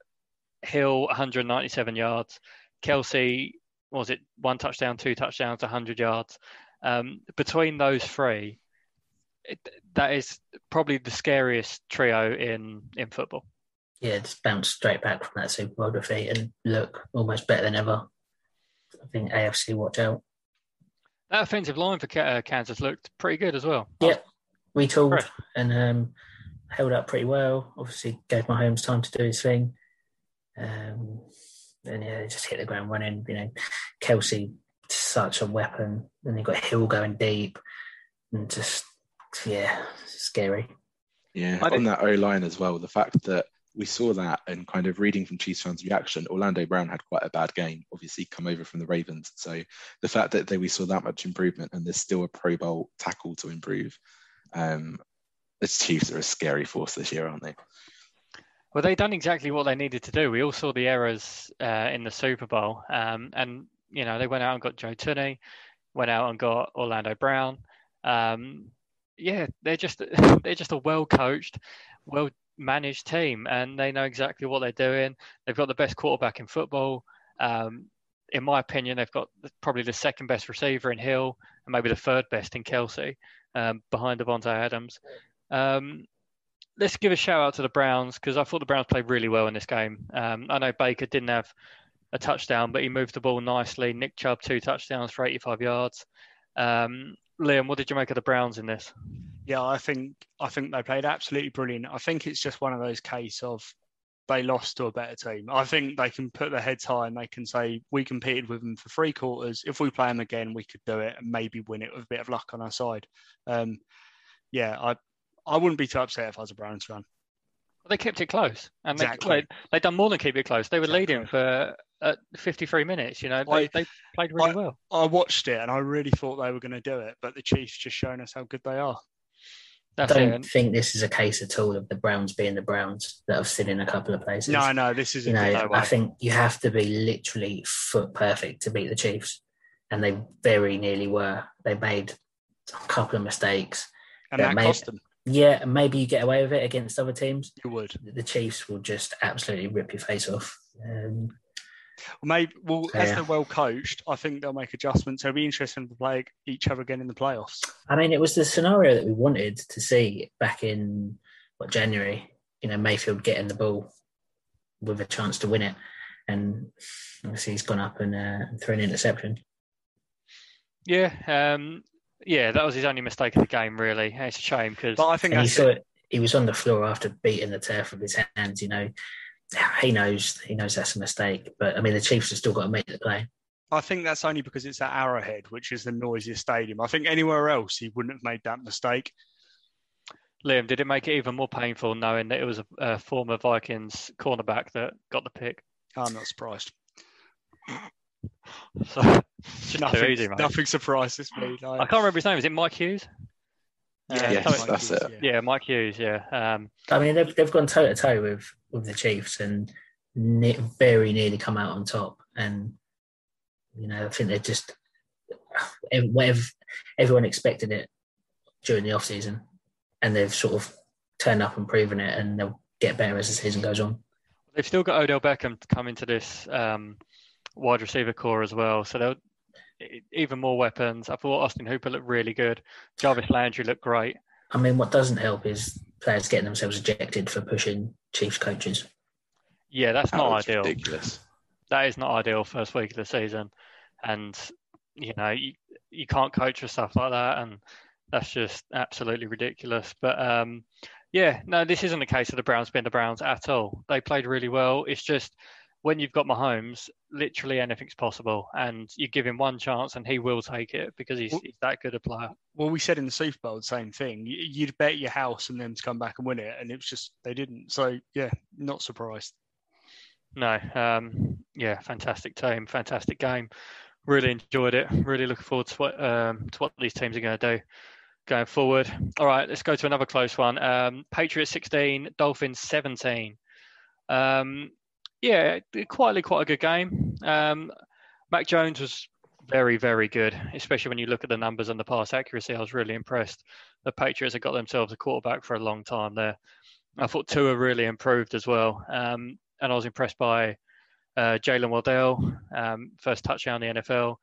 Hill 197 yards, Kelsey was it one touchdown, two touchdowns, 100 yards. Um, between those three, it, that is probably the scariest trio in in football. Yeah, just bounced straight back from that Super Bowl defeat and look almost better than ever. I think AFC watch out. That offensive line for uh, Kansas looked pretty good as well. Yeah, retooled Right. and um, held up pretty well. Obviously, gave my Mahomes time to do his thing. Um, and yeah, just hit the ground running. You know, Kelsey, such a weapon. Then you got Hill going deep, and just yeah, scary. Yeah, I on that O line as well, the fact that we saw that and kind of reading from Chiefs fans' reaction, Orlando Brown had quite a bad game, obviously come over from the Ravens. So the fact that they, we saw that much improvement and there's still a Pro Bowl tackle to improve, um, the Chiefs are a scary force this year, aren't they? Well, they done exactly what they needed to do. We all saw the errors uh, in the Super Bowl, um, and you know they went out and got Joe Thuney, went out and got Orlando Brown. Um, yeah, they're just <laughs> they're just a well coached, well managed team, and they know exactly what they're doing. They've got the best quarterback in football. Um, in my opinion, they've got probably the second best receiver in Hill, and maybe the third best in Kelsey, um, behind Davante Adams. Um, let's give a shout out to the Browns because I thought the Browns played really well in this game. Um, I know Baker didn't have a touchdown, but he moved the ball nicely. Nick Chubb two touchdowns for 85 yards. Um, Liam, what did you make of the Browns in this? Yeah, I think I think they played absolutely brilliant. I think it's just one of those case of they lost to a better team. I think they can put their heads high and they can say we competed with them for three quarters. If we play them again, we could do it and maybe win it with a bit of luck on our side. Um, yeah, I I wouldn't be too upset if I was a Browns fan. They kept it close, and they, Exactly. they done more than keep it close. They were Exactly. leading for uh, 53 minutes. You know, they, I- they played really I- well. I watched it and I really thought they were going to do it, but the Chiefs just shown us how good they are. That's don't And think this is a case at all of the Browns being the Browns that have seen in a couple of places. No, no, this is you know, no. I think you have to be literally foot perfect to beat the Chiefs, and they very nearly were. They made a couple of mistakes. and that may- cost them. Yeah, maybe you get away with it against other teams. You would. The Chiefs will just absolutely rip your face off. Um, maybe. Well, as they're well coached, I think they'll make adjustments. It'll be interesting to play each other again in the playoffs. I mean, it was the scenario that we wanted to see back in what January. You know, Mayfield getting the ball with a chance to win it, and obviously he's gone up and uh, thrown an interception. yeah, um, yeah, that was his only mistake of the game. Really, it's a shame because But I think he saw it. it. He was on the floor after beating the turf with his hands. You know, he knows he knows that's a mistake. But I mean, the Chiefs have still got to make the play. I think that's only because it's at Arrowhead, which is the noisiest stadium. I think anywhere else he wouldn't have made that mistake. Liam, did it make it even more painful knowing that it was a, a former Vikings cornerback that got the pick? I'm not surprised. <laughs> So it's just too Nothing, easy, nothing surprises me. no. I can't remember his name. Is it Mike Hughes? Yeah, Yes, something- that's it. yeah, Mike Hughes. Yeah, um, I mean, they've they've gone toe to toe with with the Chiefs and ne- very nearly come out on top. And you know, I think they're just whatever everyone expected it during the off season, and they've sort of turned up and proven it, and they'll get better as the season goes on. they've still got Odell Beckham coming to this um, wide receiver core as well. So they'll even more weapons. I thought Austin Hooper looked really good. Jarvis Landry looked great. I mean, what doesn't help is players getting themselves ejected for pushing Chiefs coaches. Yeah, that's That not was ideal. ridiculous. That is not ideal first week of the season, and you know you, you can't coach for stuff like that, and that's just absolutely ridiculous. But um, yeah, no, this isn't a case of the Browns being the Browns at all. They played really well. It's just when you've got Mahomes, literally anything's possible, and you give him one chance, and he will take it because he's, Well- he's that good a player. Well, we said in the Super Bowl the same thing. You- You'd bet your house and them to come back and win it, and it was just they didn't. So yeah, not surprised. No, um, yeah, fantastic team, fantastic game. Really enjoyed it. Really looking forward to what um, to what these teams are going to do going forward. All right, let's go to another close one. Um, Patriots 16, Dolphins 17. Um, yeah, quietly quite a good game. Um, Mac Jones was very, very good, especially when you look at the numbers and the pass accuracy. I was really impressed. The Patriots have got themselves a quarterback for a long time there. I thought Tua really improved as well. Um, and I was impressed by uh, Jaylen Waddle, um, first touchdown in the NFL.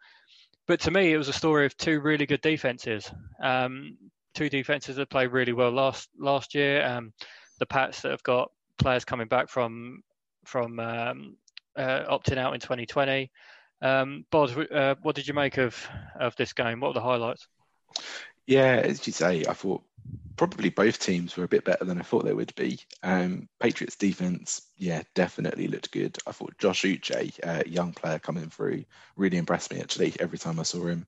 But to me, it was a story of two really good defenses. Um, two defenses that played really well last last year. Um, the Pats that have got players coming back from from um, uh, opting out in 2020. Um, Bod, uh, what did you make of of this game? What were the highlights? Yeah, as you say, I thought probably both teams were a bit better than I thought they would be. Um, Patriots defense, yeah, definitely looked good. I thought Josh Uche, a young player coming through, really impressed me actually every time I saw him.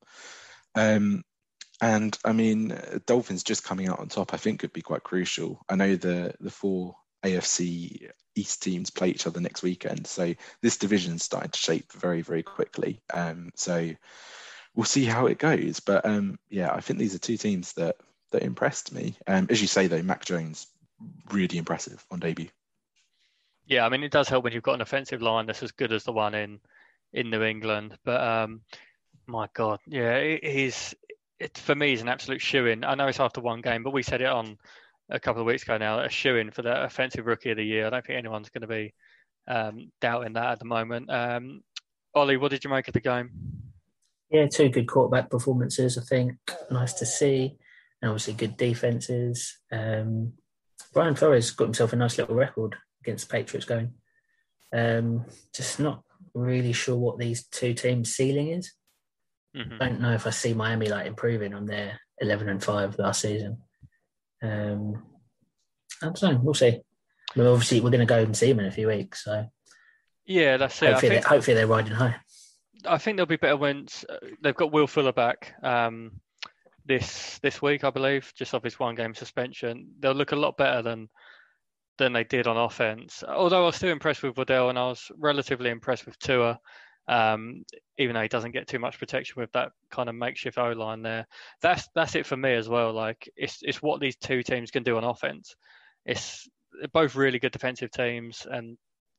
Um, and I mean, Dolphins just coming out on top, I think could be quite crucial. I know the the four AFC Teams play each other next weekend, so this division started to shape very, very quickly. Um, so we'll see how it goes. But um, yeah, I think these are two teams that that impressed me. Um, as you say though, Mac Jones really impressive on debut. Yeah, I mean it does help when you've got an offensive line that's as good as the one in in New England. But um, my God, yeah, he's it, for me he's an absolute shoe in. I know it's after one game, but we said it on a couple of weeks ago now. A shoe in for the offensive rookie of the year. I don't think anyone's going to be um, doubting that at the moment. Um, Ollie, what did you make of the game? Yeah, two good quarterback performances. I think nice to see, and obviously good defenses. Um, Brian Flores got himself a nice little record against the Patriots going. Um, just not really sure what these two teams' ceiling is. Mhm. don't know if I see Miami like improving on their eleven and five last season. Um, I don't know. We'll see. But obviously, we're going to go and see them in a few weeks, so Yeah, that's it. I hopefully, think, they, hopefully they're riding high. I think they'll be better when uh, they've got Will Fuller back. Um, this this week, I believe, just off his one game suspension. They'll look a lot better than than they did on offense. Although I was still impressed with Waddle and I was relatively impressed with Tua, um, even though he doesn't get too much protection with that kind of makeshift O line there. That's that's it for me as well. Like it's it's what these two teams can do on offense. It's both really good defensive teams and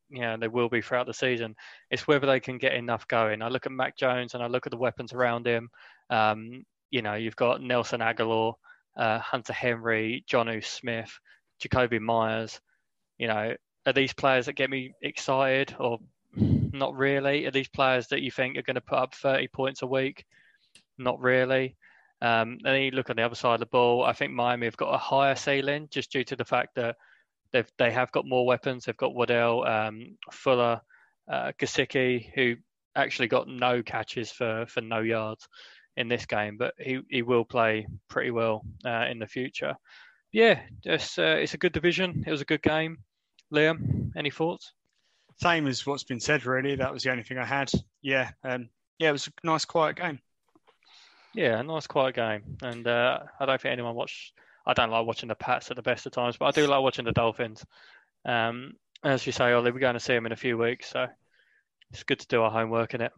you know they will be throughout the season. It's whether they can get enough going. I look at Mac Jones and I look at the weapons around him. Um, you know, you've got Nelson Agholor, uh, Hunter Henry, Jonnu Smith, Jakobi Meyers. You know, are these players that get me excited or not really? Are these players that you think are going to put up 30 points a week? Not really. Um, and then you look on the other side of the ball. I think Miami have got a higher ceiling just due to the fact that they've they have got more weapons. They've got Waddle, um, Fuller, uh, who actually got no catches for for no yards in this game, but he, he will play pretty well uh, in the future. Yeah, it's uh, it's a good division. It was a good game. Liam, any thoughts? Same as what's been said. Really, that was the only thing I had. Yeah, um, yeah, it was a nice quiet game. Yeah, a nice quiet game, and uh, I don't think anyone watched. I don't like watching the Pats at the best of times, but I do like watching the Dolphins. Um, as you say, Ollie, we're going to see them in a few weeks, so it's good to do our homework in it.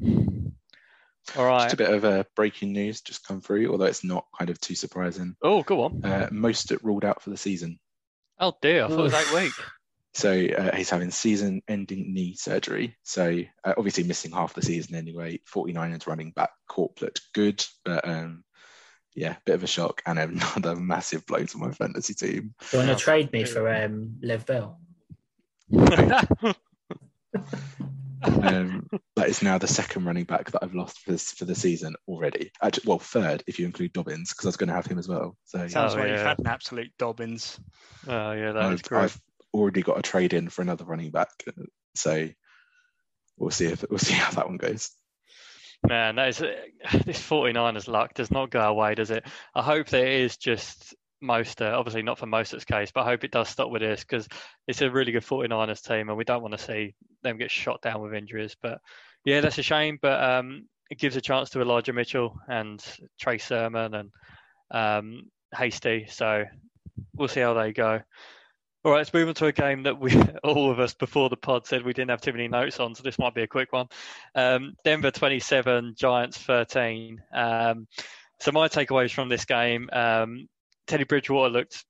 All right. Just a bit of uh, breaking news just come through, although it's not kind of too surprising. Oh, go on. Uh, it ruled out for the season. Oh dear, I thought it was eight weeks. So uh, he's having season-ending knee surgery. So uh, obviously missing half the season anyway. 49ers running back Corp looked good, but um, yeah, bit of a shock and <laughs> another massive blow to my fantasy team. You want to trade me for um, Lev Bell? um, that is now the second running back that I've lost for, this, for the season already. Actually, well, third if you include Dobbins, because I was going to have him as well. So Sounds Oh, like yeah. you've had an absolute Dobbins. oh yeah, that I've, is great. I've already got a trade in for another running back. So we'll see if we'll see how that one goes. Man, that is <sighs> this 49ers luck does not go away, does it? I hope it is just Mostert. Obviously, not for Mostert's case, but I hope it does stop with this because it's a really good 49ers team, and we don't want to see them get shot down with injuries. But yeah, that's a shame. But um, it gives a chance to Elijah Mitchell and Trey Sermon and um, Hasty. So we'll see how they go. All right, let's move on to a game that we <laughs> all of us before the pod said we didn't have too many notes on, so this might be a quick one. Um, Denver 27, Giants 13. Um, so my takeaways from this game: um, Teddy Bridgewater looked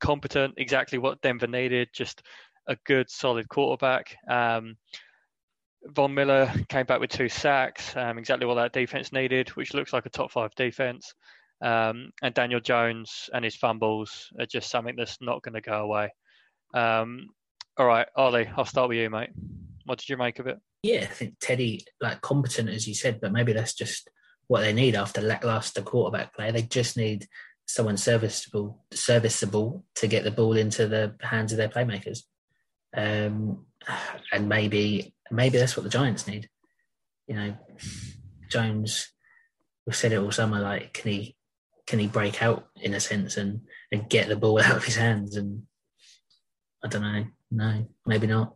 competent, exactly what Denver needed, just a good, solid quarterback. Um, Von Miller came back with two sacks, um, exactly what that defense needed, which looks like a top five defense. Um, and Daniel Jones and his fumbles are just something that's not going to go away. Um, all right, Ollie, I'll start with you, mate. What did you make of it? Yeah, I think Teddy, like competent as you said, but maybe that's just what they need after lackluster quarterback play. They just need someone serviceable, serviceable to get the ball into the hands of their playmakers. Um, and maybe, maybe that's what the Giants need. You know, Jones. We've said it all summer. Like, can he, can he break out in a sense and and get the ball <laughs> out of his hands? And I don't know. No, maybe not.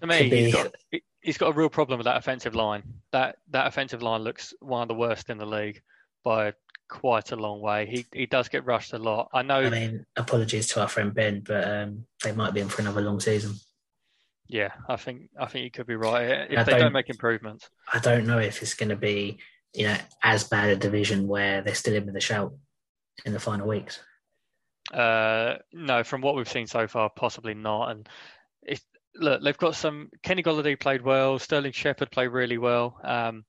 To me, he's got, he's got a real problem with that offensive line. That that offensive line looks one of the worst in the league by quite a long way. He he does get rushed a lot. I know. I mean, apologies to our friend Ben, but um, they might be in for another long season. yeah, I think I think you could be right if I they don't, don't- make improvements. I don't know if it's going to be, you know, as bad a division where they're still in with a shout in the final weeks. Uh, no, from what we've seen so far, possibly not. And it, look, they've got some. Kenny Golladay played well. Sterling Shepherd played really well. Um,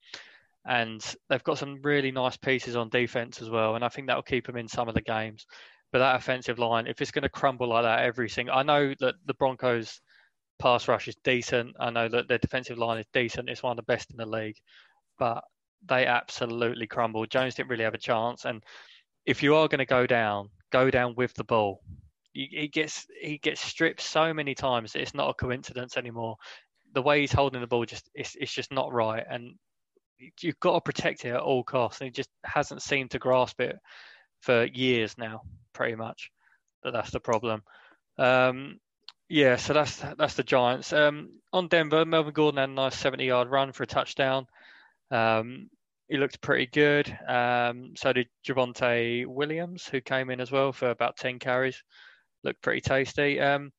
and they've got some really nice pieces on defense as well. And I think that will keep them in some of the games. But that offensive line, if it's going to crumble like that every single, I know that the Broncos pass rush is decent. I know that their defensive line is decent. It's one of the best in the league, but they absolutely crumbled. Jones didn't really have a chance. And if you are going to go down, go down with the ball. He gets he gets stripped so many times it's not a coincidence anymore. The way he's holding the ball just it's it's just not right, and you've got to protect it at all costs. And he just hasn't seemed to grasp it for years now, pretty much. That that's the problem. Um, yeah, so that's that's the Giants. Um, on Denver, Melvin Gordon had a nice 70-yard run for a touchdown. Um, he looked pretty good. Um, so did Javonte Williams, who came in as well for about 10 carries. Looked pretty tasty. Um,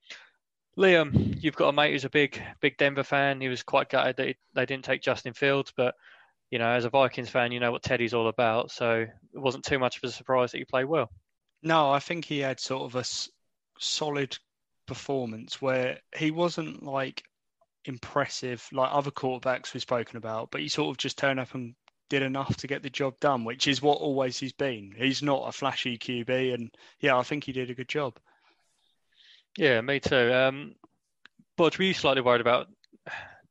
Liam, you've got a mate who's a big, big Denver fan. He was quite gutted that they didn't take Justin Fields, but you know, as a Vikings fan, you know what Teddy's all about. So it wasn't too much of a surprise that he played well. No, I think he had sort of a s- solid performance where he wasn't like impressive like other quarterbacks we've spoken about, but he sort of just turned up and did enough to get the job done, which is what always he's been. He's not a flashy QB, and yeah, I think he did a good job. Yeah, me too. Um, but were you slightly worried about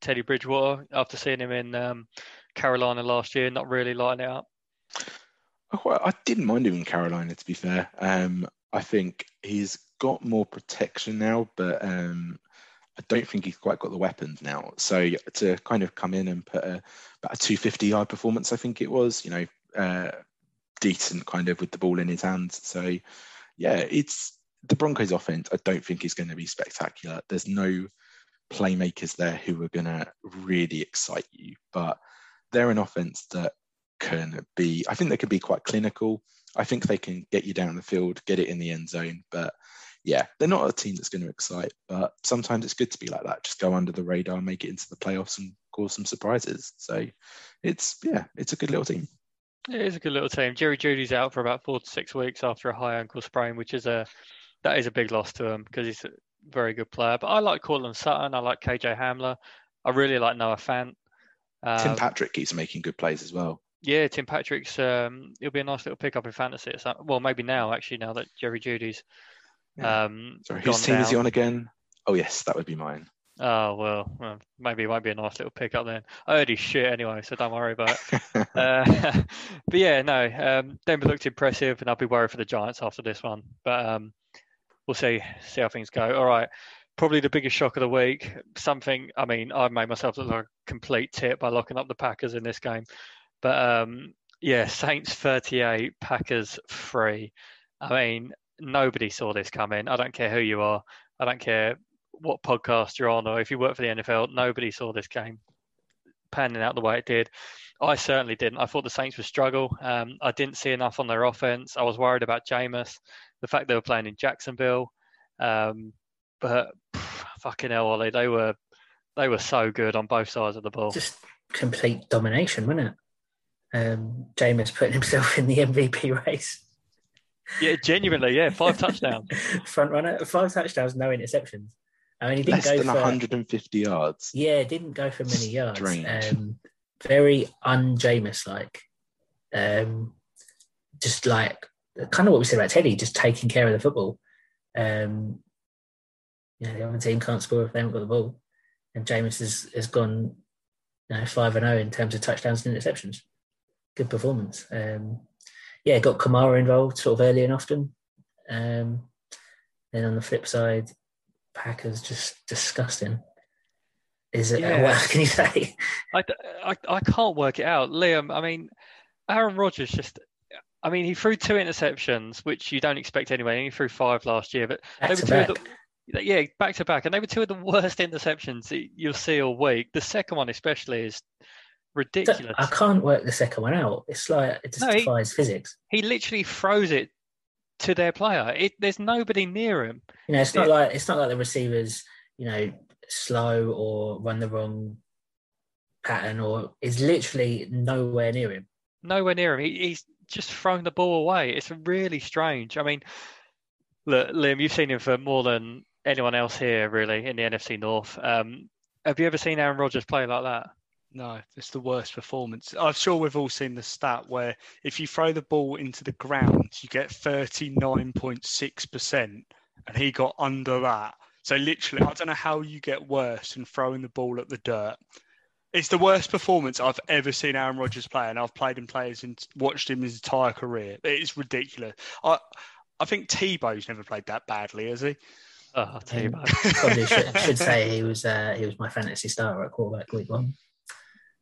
Teddy Bridgewater after seeing him in um, Carolina last year, not really lighting it up? Well, I didn't mind him in Carolina, to be fair. Um, I think he's got more protection now, but um, I don't think he's quite got the weapons now. So to kind of come in and put a, about a 250 yard performance, I think it was, you know, uh, decent kind of with the ball in his hands. So yeah, it's the Broncos offense. I don't think is going to be spectacular. There's no playmakers there who are going to really excite you, but they're an offense that can be, I think they can be quite clinical. I think they can get you down the field, get it in the end zone. But yeah, they're not a team that's going to excite. But sometimes it's good to be like that. Just go under the radar, make it into the playoffs, and cause some surprises. So it's yeah, it's a good little team. It is a good little team. Jerry Jeudy's out for about four to six weeks after a high ankle sprain, which is a that is a big loss to him because he's a very good player. But I like Courtland Sutton. I like KJ Hamler. I really like Noah Fant. Um, Tim Patrick keeps making good plays as well. Yeah, Tim Patrick's um, it'll be a nice little pickup in fantasy. well, maybe now actually now that Jerry Jeudy's. Yeah. Um, Sorry, whose team down. is he on again? Oh yes, that would be mine. Oh well, well, maybe it might be a nice little pickup then. I he's shit anyway, so don't worry about it. <laughs> uh, <laughs> but yeah, no, um, Denver looked impressive, and I'll be worried for the Giants after this one. But um, we'll see see how things go. All right, probably the biggest shock of the week. Something, I mean, I made myself look like a complete tip by locking up the Packers in this game. But um, yeah, Saints 38, Packers 3. I mean, nobody saw this coming. I don't care who you are. I don't care what podcast you're on or if you work for the NFL. Nobody saw this game panning out the way it did. I certainly didn't. I thought the Saints would struggle. Um, I didn't see enough on their offense. I was worried about Jameis, the fact they were playing in Jacksonville. Um, but pff, <sighs> fucking hell, Ollie, they were they were so good on both sides of the ball. Just complete domination, wasn't it? um, Jameis putting himself in the <laughs> MVP race. Yeah, genuinely, yeah, five <laughs> touchdowns. Front runner, five touchdowns, no interceptions. I mean, he didn't Less go than for 150 yards. Yeah, didn't go for many yards. Um, very un Jameis like. Um, just like kind of what we said about Teddy, just taking care of the football. Um, you know, the other team can't score if they haven't got the ball, and Jameis has, has gone, you know, five and zero oh in terms of touchdowns and interceptions good performance. Um, yeah, got Kamara involved sort of early and often. Um, then on the flip side, Packers just disgusting. Is it? Yeah. What <laughs> can you say? I, I, I can't work it out, Liam. I mean, Aaron Rodgers just. I mean, he threw two interceptions, which you don't expect anyway. He threw five last year, but back they were two back. The, yeah, back to back, and they were two of the worst interceptions you'll see all week. The second one, especially, is ridiculous. I can't work the second one out. It's like it just no, defies he, physics. He literally throws it to their player. It, there's nobody near him. You know, it's not it, like it's not like the receivers, you know, slow or run the wrong pattern, or is literally nowhere near him. Nowhere near him. He, he's just thrown the ball away. It's really strange. I mean, look, Liam, you've seen him for more than anyone else here, really, in the NFC North. Um, have you ever seen Aaron Rodgers play like that? No, it's the worst performance. I'm sure we've all seen the stat where if you throw the ball into the ground, you get 39.6%, and he got under that. So literally, I don't know how you get worse than throwing the ball at the dirt. It's the worst performance I've ever seen Aaron Rodgers play, and I've played him players and watched him his entire career. It's ridiculous. I I think Tebow's never played that badly, has he? Oh, Tebow. <laughs> Probably should, should, say he was uh, he was my fantasy starter at quarterback week one.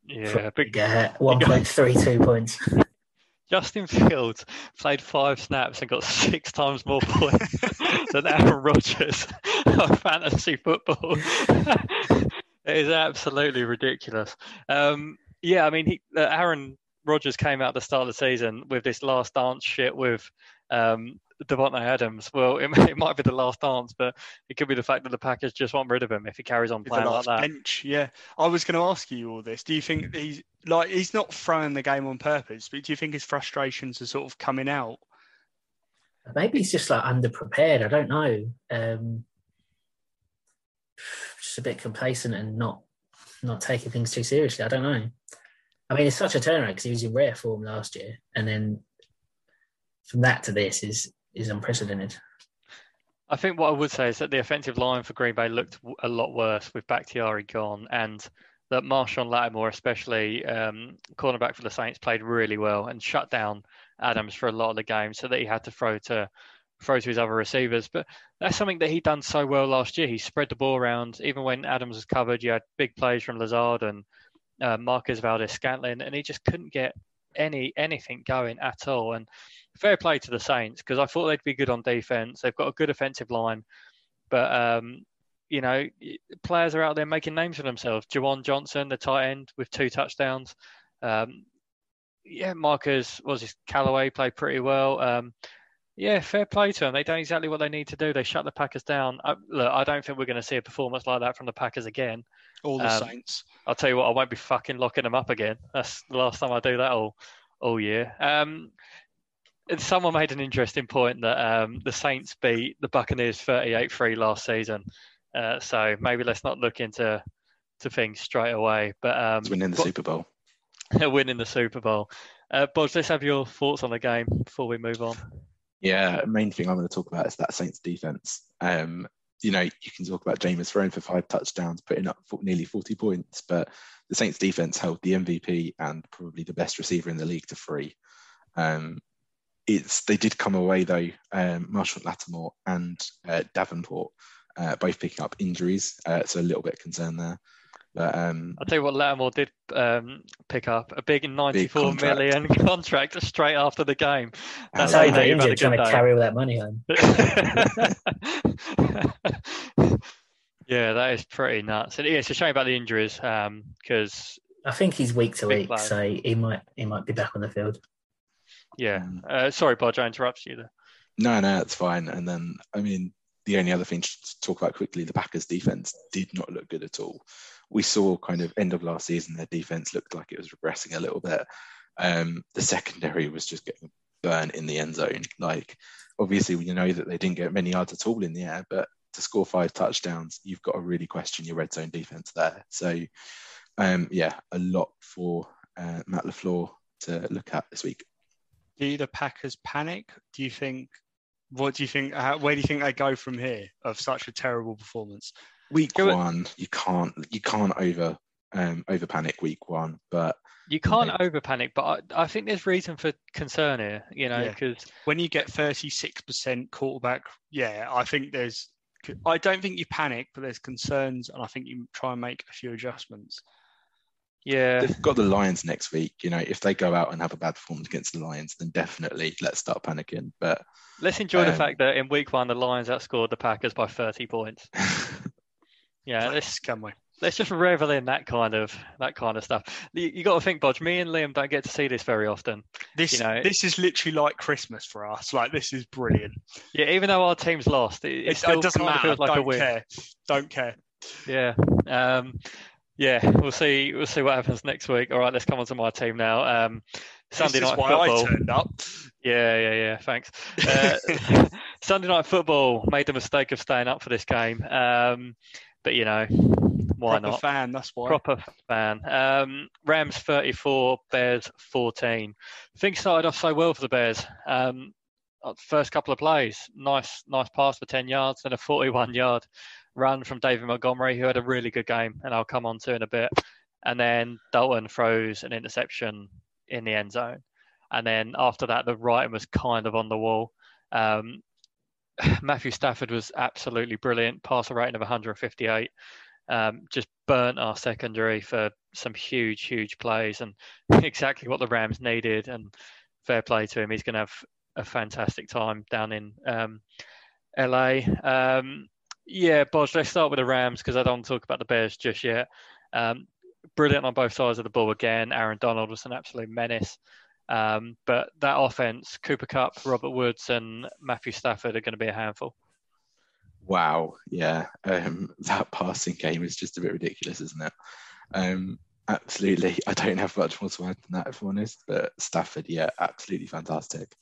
Yeah, big. Yeah, one point three two points. <laughs> Justin Fields played five snaps and got six times more points <laughs> than Aaron Rodgers <laughs> of fantasy football. it is absolutely ridiculous. Um, yeah, I mean, he, uh, Aaron Rodgers came out at the start of the season with this last dance shit with um, Davante Adams. Well, it, <laughs> it, might be the last dance, but it could be the fact that the Packers just want rid of him if he carries on playing like that. Bench, yeah. I was going to ask you all this. Do you think he's like he's not throwing the game on purpose, but do you think his frustrations are sort of coming out? Maybe he's just like underprepared. I don't know. Um, just a bit complacent and not not taking things too seriously. I don't know. I mean, it's such a turnaround because he was in rare form last year, and then from that to this is is unprecedented. I think what I would say is that the offensive line for Green Bay looked a lot worse with Bakhtiari gone, and that Marshon Lattimore, especially um, cornerback for the Saints, played really well and shut down Adams for a lot of the game, so that he had to throw to throw to his other receivers. But that's something that he done so well last year. He spread the ball around, even when Adams was covered. You had big plays from Lazard and uh, Marquez Valdes Scantling, and he just couldn't get any anything going at all. And fair play to the Saints because I thought they'd be good on defense. They've got a good offensive line, but um, you know, players are out there making names for themselves. Juwan Johnson, the tight end, with two touchdowns. Um, yeah, Marcus was his Callaway played pretty well. Um, yeah, fair play to them. They done exactly what they need to do. They shut the Packers down. I, look, I don't think we're going to see a performance like that from the Packers again. All the um, Saints. I'll tell you what, I won't be fucking locking them up again. That's the last time I do that all all year. Um, someone made an interesting point that um, the Saints beat the Buccaneers 38-3 last season. Uh, so maybe let's not look into to things straight away. But um, it's winning the but, Super Bowl. <laughs> winning the Super Bowl. Uh, Bodge, let's have your thoughts on the game before we move on. Yeah, main thing I'm going to talk about is that Saints defense. Um, you know, you can talk about Jameis throwing for five touchdowns, putting up nearly 40 points, but the Saints defense held the MVP and probably the best receiver in the league to three. Um, it's they did come away though. Um, Marshon Lattimore and uh, Davenport uh, both picking up injuries, uh, so a little bit concerned there. But, um, I'll tell you what, Lattimore did um, pick up a big ninety-four big contract. million <laughs> contract straight after the game. That's how injured, trying to carry all that money home. <laughs> <laughs> yeah, that is pretty nuts. And yeah, it's a shame about the injuries because um, I think he's week to week, player. so he might he might be back on the field. Yeah. Mm. Uh, sorry, Bodge, I interrupted you there. No, no, it's fine. And then, I mean, the only other thing to talk about quickly, the Packers' defense did not look good at all we saw kind of end of last season their defense looked like it was regressing a little bit. Um, the secondary was just getting burnt in the end zone. Like obviously we know that they didn't get many yards at all in the air, but to score five touchdowns, you've got to really question your red zone defense there. So um, yeah, a lot for uh, Matt LaFleur to look at this week. Do the Packers panic? Do you think? What do you think? How, where do you think they go from here of such a terrible performance? Week one, you can't you can't over um, over panic week one, but you can't over panic. But I, I, think there's reason for concern here. You know, because yeah. when you get 36 percent quarterback, yeah, I think there's. I don't think you panic, but there's concerns, and I think you try and make a few adjustments. Yeah, they've got the Lions next week. You know, if they go out and have a bad performance against the Lions, then definitely let's start panicking. But let's enjoy um, the fact that in week one the Lions outscored the Packers by 30 points. <laughs> Yeah, let's can we? Let's just revel in that kind of that kind of stuff. You, you got to think, Bodge. Me and Liam don't get to see this very often. This you know, this is literally like Christmas for us. Like this is brilliant. Yeah, even though our team's lost, it, it, it doesn't matter. Like don't care. Don't care. Yeah. Um, yeah, we'll see. We'll see what happens next week. All right, let's come on to my team now. Um, Sunday this night football. I turned up. Yeah, yeah, yeah. Thanks. <laughs> Uh, <laughs> Sunday night football made the mistake of staying up for this game. Um, but you know, why Proper not? Fan, that's why. Proper fan. Um, Rams 34, Bears 14. Things started off so well for the Bears. Um, uh, first couple of plays, nice, nice pass for 10 yards and a 41 yard run from David Montgomery, who had a really good game, and I'll come on to in a bit. And then Dalton throws an interception in the end zone. And then after that, the writing was kind of on the wall. Um, <sighs> Matthew Stafford was absolutely brilliant, passer rating of 158. Um, just burnt our secondary for some huge, huge plays and <laughs> exactly what the Rams needed. And fair play to him. He's going to have a fantastic time down in um, LA. Um, yeah, Bodge, let's start with the Rams because I don't want to talk about the Bears just yet. Um, brilliant on both sides of the ball again. Aaron Donald was an absolute menace. Um, but that offense, Cooper Kupp, Robert Woods, and Matthew Stafford are going to be a handful. Wow, yeah, um, <laughs> that passing game is just a bit ridiculous, isn't it? Um, absolutely, I don't have much more to add than that, if I'm honest. But Stafford, yeah, absolutely fantastic.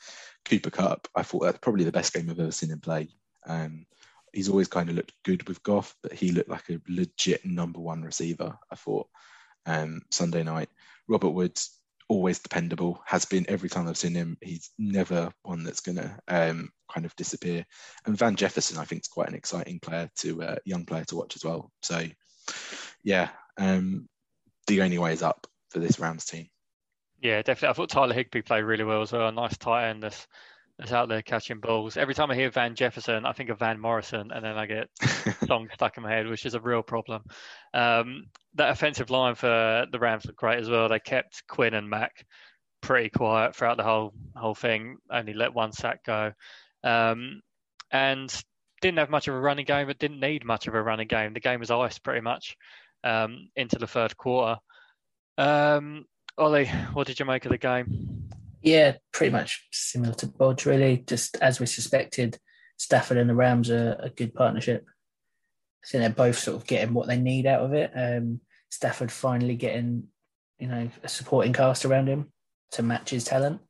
Cooper Kupp, I thought that's probably the best game I've ever seen him play. Um, he's always kind of looked good with Goff, but he looked like a legit number one receiver. I thought um, Sunday night. Robert Woods, always dependable, has been every time I've seen him. He's never one that's going to um, kind of disappear. And Van Jefferson, I think, is quite an exciting player to uh, young player to watch as well. So, yeah, um, the only way is up for this Rams team. Yeah, definitely. I thought Tyler Higbee played really well as well. A nice tight end that's, that's out there catching balls. Every time I hear Van Jefferson, I think of Van Morrison, and then I get <laughs> song stuck in my head, which is a real problem. Um, that offensive line for the Rams looked great as well. They kept Quinn and Mack pretty quiet throughout the whole whole thing. Only let one sack go, um, and didn't have much of a running game. But didn't need much of a running game. The game was ice pretty much um, into the third quarter. Um, Ollie, what did you make of the game? Yeah, pretty much similar to Bodge, really. Just as we suspected, Stafford and the Rams are a good partnership. I think they're both sort of getting what they need out of it. Um, Stafford finally getting, you know, a supporting cast around him to match his talent,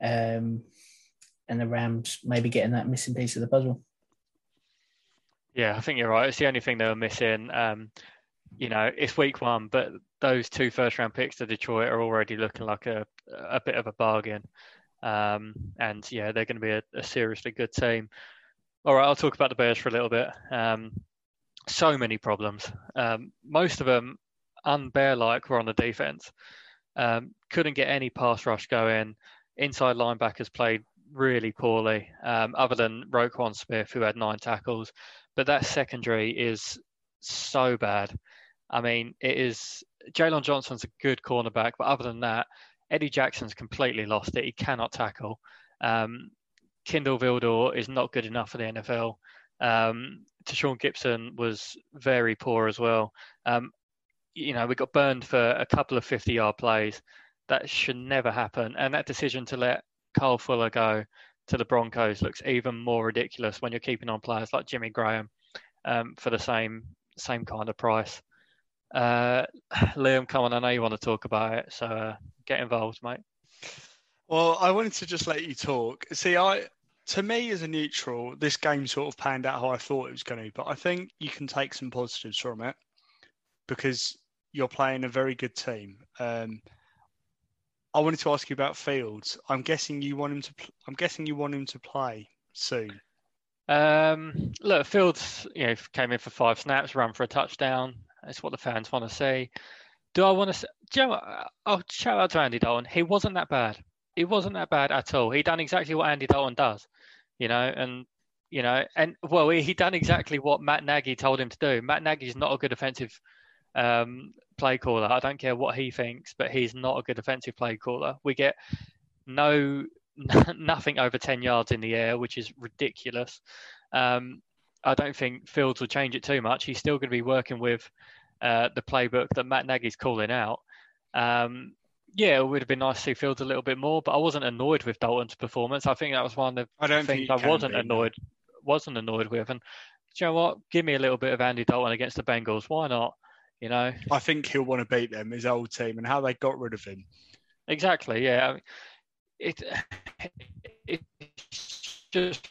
um, and the Rams maybe getting that missing piece of the puzzle. Yeah, I think you're right. It's the only thing they were missing. Um, you know, it's week one, but those two first round picks to Detroit are already looking like a a bit of a bargain. Um, and yeah, they're going to be a, a, seriously good team. All right, I'll talk about the Bears for a little bit. Um, so many problems. Um, most of them unbear like were on the defense. Um, couldn't get any pass rush going. Inside linebackers played really poorly, um, other than Roquan Smith, who had nine tackles. But that secondary is so bad. I mean, it is Jaylon Johnson's a good cornerback, but other than that, Eddie Jackson's completely lost it. He cannot tackle. Um, Kindle Vildor is not good enough for the NFL. Um, Tashaun Gipson was very poor as well. Um, you know, we got burned for a couple of 50 yard plays. That should never happen. And that decision to let Kyle Fuller go to the Broncos looks even more ridiculous when you're keeping on players like Jimmy Graham um, for the same same kind of price. Uh, <sighs> Liam, come on, I know you want to talk about it, so uh, get involved, mate. Well, I wanted to just let you talk. See, I to me as a neutral, this game sort of panned out how I thought it was going to, but I think you can take some positives from it because you're playing a very good team. Um, I wanted to ask you about Fields. I'm guessing you want him to. Pl- I'm guessing you want him to play soon. Um, look, Fields, you know, came in for five snaps, ran for a touchdown. That's what the fans want to see. Do I want to? Do you know, oh, shout out to Andy Dalton. He wasn't that bad. He wasn't that bad at all. He done exactly what Andy Dalton does, you know, and you know, and well, he, he done exactly what Matt Nagy told him to do. Matt Nagy's not a good offensive um, play caller. I don't care what he thinks, but he's not a good offensive play caller. We get no <laughs> nothing over 10 yards in the air, which is ridiculous. Um, I don't think Fields will change it too much. He's still going to be working with uh, the playbook that Matt Nagy's calling out. Um, yeah, it would have been nice to see Fields a little bit more, but I wasn't annoyed with Dalton's performance. I think that was one of the I don't things I wasn't be, annoyed no. wasn't annoyed with. And you know what? Give me a little bit of Andy Dalton against the Bengals. Why not? You know, I think he'll want to beat them, his old team, and how they got rid of him. Exactly. Yeah. I mean, it <laughs> it's just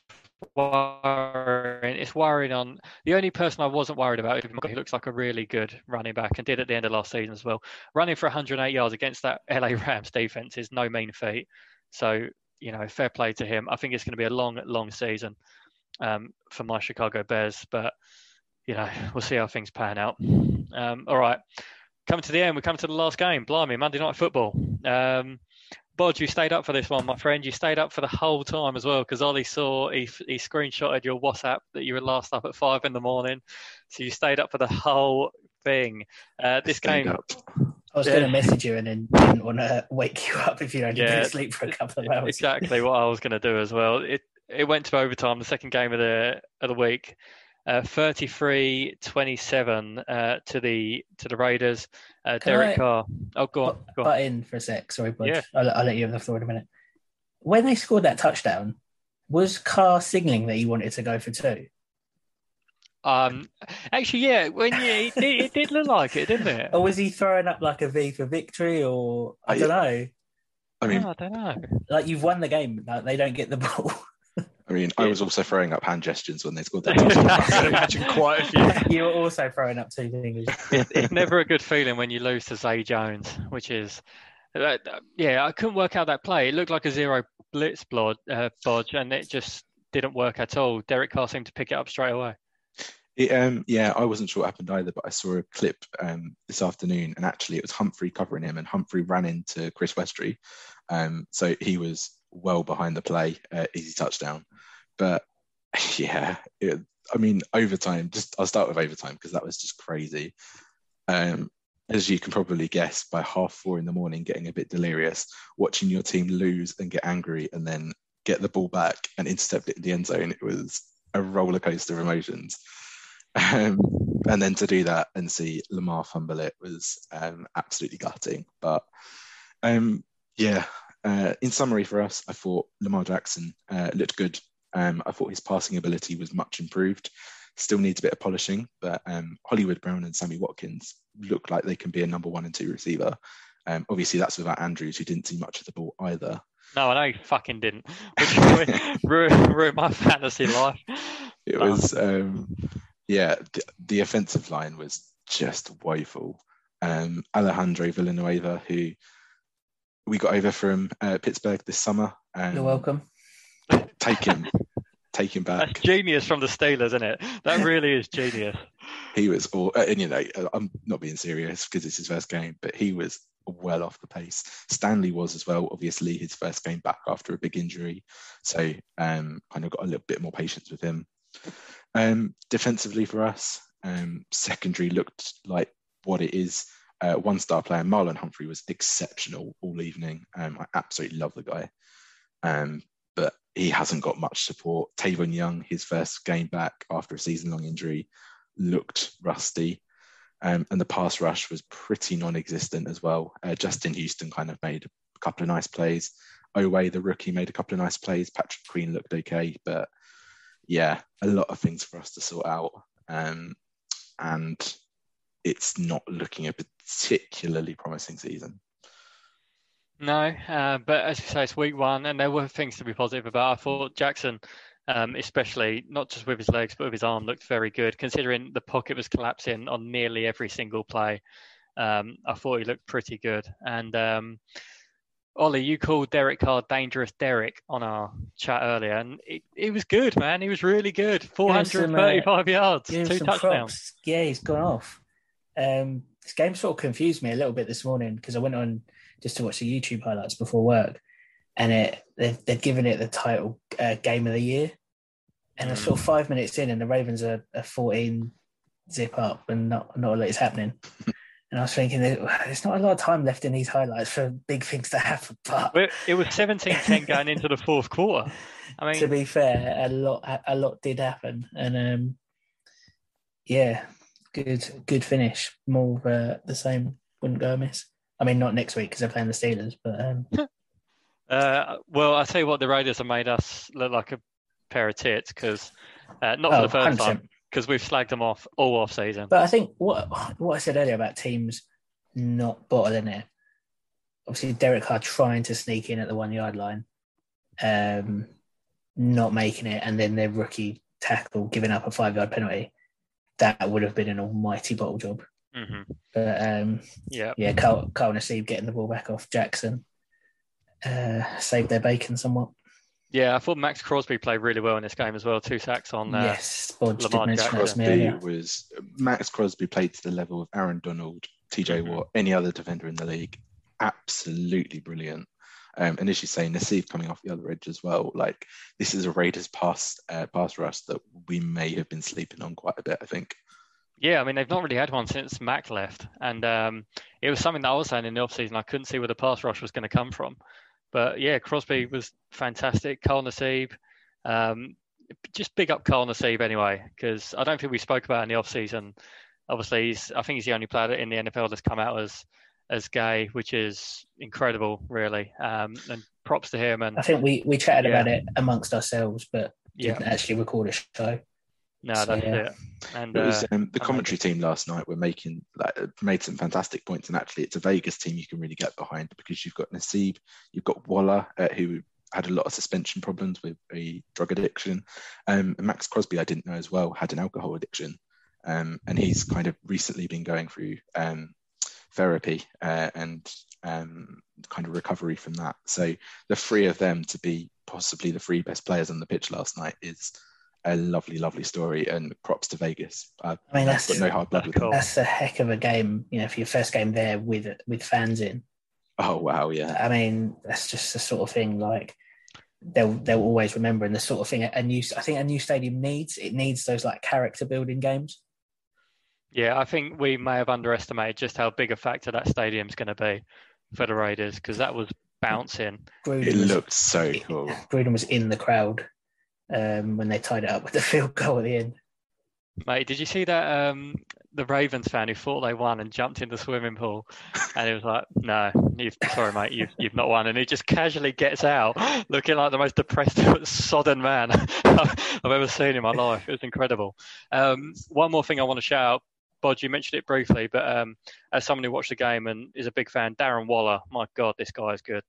worrying. It's worrying on the only person I wasn't worried about. He looks like a really good running back and did at the end of last season as well. Running for 108 yards against that <laughs> LA Rams defense is no mean feat. So you know, fair play to him. I think it's going to be a long, long season um, for my Chicago Bears, but you know, <laughs> we'll see how things pan out. Um, all right, coming to the end, we come to the last game. Blimey, Monday Night Football. Um, Bod, you stayed up for this one, my friend. You stayed up for the whole time as well because Ollie saw he, he screenshotted your WhatsApp that you were last up at five in the morning. So you stayed up for the whole thing. Uh, this game. Up. I was yeah. going to message you and then didn't want to wake you up if you don't yeah, sleep for a couple of hours. Exactly what I was going to do as well. It it went to overtime, the second game of the of the week. Uh, 33-27 uh, to the to the Raiders. Uh, Derek I- Carr. Oh, go on. Butt, Go on. butt in for a sec. Sorry, bud. Yeah. I'll, I'll let you have the floor in a minute. When they scored that touchdown, was Carr signaling that he wanted to go for two? Um, actually, yeah, when you, it, did, it did look like it, didn't it? Or was he throwing up like a V for victory? Or I I- don't know. I mean, Oh, I don't know. Like you've won the game, like they don't get the <laughs> ball. I mean, I was also throwing up hand gestures when they scored that I <laughs> can touchdown. <laughs> imagine quite a few. you were also throwing up two fingers. It, it's never a good feeling when you lose to Zay Jones, which is, uh, yeah, I couldn't work out that play. It looked like a zero blitz blod, uh, bodge, and it just didn't work at all. Derek Carr seemed to pick it up straight away. It, um, yeah, I wasn't sure what happened either, but I saw a clip um, this afternoon, and actually it was Humphrey covering him, and Humphrey ran into Chris Westry, um, so he was well behind the play, uh, easy touchdown. But <laughs> yeah, it, I mean, overtime. Just I'll start with overtime because that was just crazy. Um, as you can probably guess, by half four in the morning, getting a bit delirious, watching your team lose and get angry, and then get the ball back and intercept it in the end zone. It was a roller coaster of emotions. Um, and then to do that and see Lamar fumble it was um, absolutely gutting. But um, yeah, uh, in summary for us, I thought Lamar Jackson uh, looked good. Um, I thought his passing ability was much improved. Still needs a bit of polishing, but um, Hollywood Brown and Sammy Watkins look like they can be a number one and two receiver. Um, obviously, that's without Andrews, who didn't see much of the ball either. No, I know he fucking didn't, <laughs> which ruined, ruined, ruined my fantasy life. It was, um, yeah, the, the offensive line was just woeful. Um, Alejandro Villanueva, who we got over from uh, Pittsburgh this summer, um, You're welcome. take him, <laughs> take him That's back. genius from the Steelers, isn't it? That really is genius. He was, all, uh, and you know, I'm not being serious because it's his first game, but he was well off the pace. Stanley was as well, obviously his first game back after a big injury, so um, kind of got a little bit more patience with him. Um, defensively for us, um, secondary looked like what it is. Uh, one star player, Marlon Humphrey, was exceptional all evening. Um, I absolutely love the guy. Um, but he hasn't got much support. Tavon Young, his first game back after a season long injury, looked rusty. Um, and the pass rush was pretty non existent as well. Uh, Justin Houston kind of made a couple of nice plays. Oweh, the rookie, made a couple of nice plays. Patrick Queen looked okay, but yeah, a lot of things for us to sort out. Um, and it's not looking a particularly promising season. No, uh, but as you say, it's week one, and there were things to be positive about. I thought Jackson, um, especially not just with his legs, but with his arm, looked very good, considering the pocket was collapsing on nearly every single play. Um, I thought he looked pretty good. And um, Ollie, you called Derek Carr dangerous Derek on our chat earlier, and it, it was good, man. He was really good. some, uh, 435 yards, two touchdowns. props. Yeah, he's gone off. Um, this game sort of confused me a little bit this morning because I went on just to watch the YouTube highlights before work, and it they've, they've given it the title uh, game of the year, and it's sort of five minutes in, and the Ravens are, are 14 zip up, and not not a lot is happening. <laughs> And I was thinking, there's not a lot of time left in these highlights for big things to happen. <laughs> But But it was 17-10 going into the fourth quarter. I <laughs> mean, to be fair, a lot a lot did happen, and um, yeah, good good finish. More of uh, the same. Wouldn't go amiss. I mean, not next week because they're playing the Steelers, but um, <laughs> Uh, well, I tell you what, the Raiders have made us look like a pair of tits because uh, not for oh, the first 100%. time because we've slagged them off all off season. But I think what what I said earlier about teams not bottling it. Obviously, Derek Carr trying to sneak in at the one yard line, um, not making it, and then their rookie tackle giving up a five yard penalty. That would have been an almighty bottle job. hmm But um, Yeah, yeah, Carl, Carl Nassib getting the ball back off Jackson uh, saved their bacon somewhat. yeah. I thought Maxx Crosby played really well in this game as well. Two sacks on uh, yes, Bodge did Lamar mention Jackson. me Crosby earlier. was Maxx Crosby played to the level of Aaron Donald, TJ Mhm. Watt, any other defender in the league. Absolutely brilliant. Um, and as you say, Nassib coming off the other edge as well. Like this is a Raiders pass uh, pass rush that we may have been sleeping on quite a bit. I think. Yeah, I mean they've not really had one since Mack left, and um, it was something that I was saying in the offseason. I couldn't see where the pass rush was going to come from, but yeah, Crosby was fantastic. Carl Nassib, um, just big up Carl Nassib anyway, because I don't think we spoke about in the off season. Obviously, he's, I think he's the only player in the NFL that's come out as as gay, which is incredible, really. Um, and props to him. And I think we we chatted Yeah. about it amongst ourselves, but didn't actually record a show. no, so, that's yeah. it. And It was uh, um, the I like commentary team last night were making like made some fantastic points, and actually, it's a Vegas team you can really get behind because you've got Nassib, you've got Waller, uh, who had a lot of suspension problems with a drug addiction, um, and Maxx Crosby, I didn't know as well, had an alcohol addiction, um, and he's kind of recently been going through um, therapy uh, and um, kind of recovery from that. So the three of them to be possibly the three best players on the pitch last night is a lovely, lovely story, and props to Vegas. Uh, I mean, that's got no hard blood that's with them. that's a heck of a game. You know, for your first game there with with fans in. Oh wow, yeah, I mean, that's just the sort of thing like they'll they'll always remember, and the sort of thing a new I think a new stadium needs. It needs those like character building games. Yeah, I think we may have underestimated just how big a factor that stadium's going to be for the Raiders because that was bouncing. Gruden it was, looked so cool. Gruden was in the crowd um, when they tied it up with the <laughs> field goal at the end. Mate, did you see that um, the Ravens fan who thought they won and jumped in the swimming pool? And he was like, "No, you've sorry, mate, you've you've not won." And he just casually gets out, <gasps> looking like the most depressed, <laughs> sodden man <laughs> I've ever seen in my life. It was incredible. Um, one more thing I want to shout out. Bod, you mentioned it briefly, but um, as someone who watched the game and is a big fan, Darren Waller, my God, this guy is good.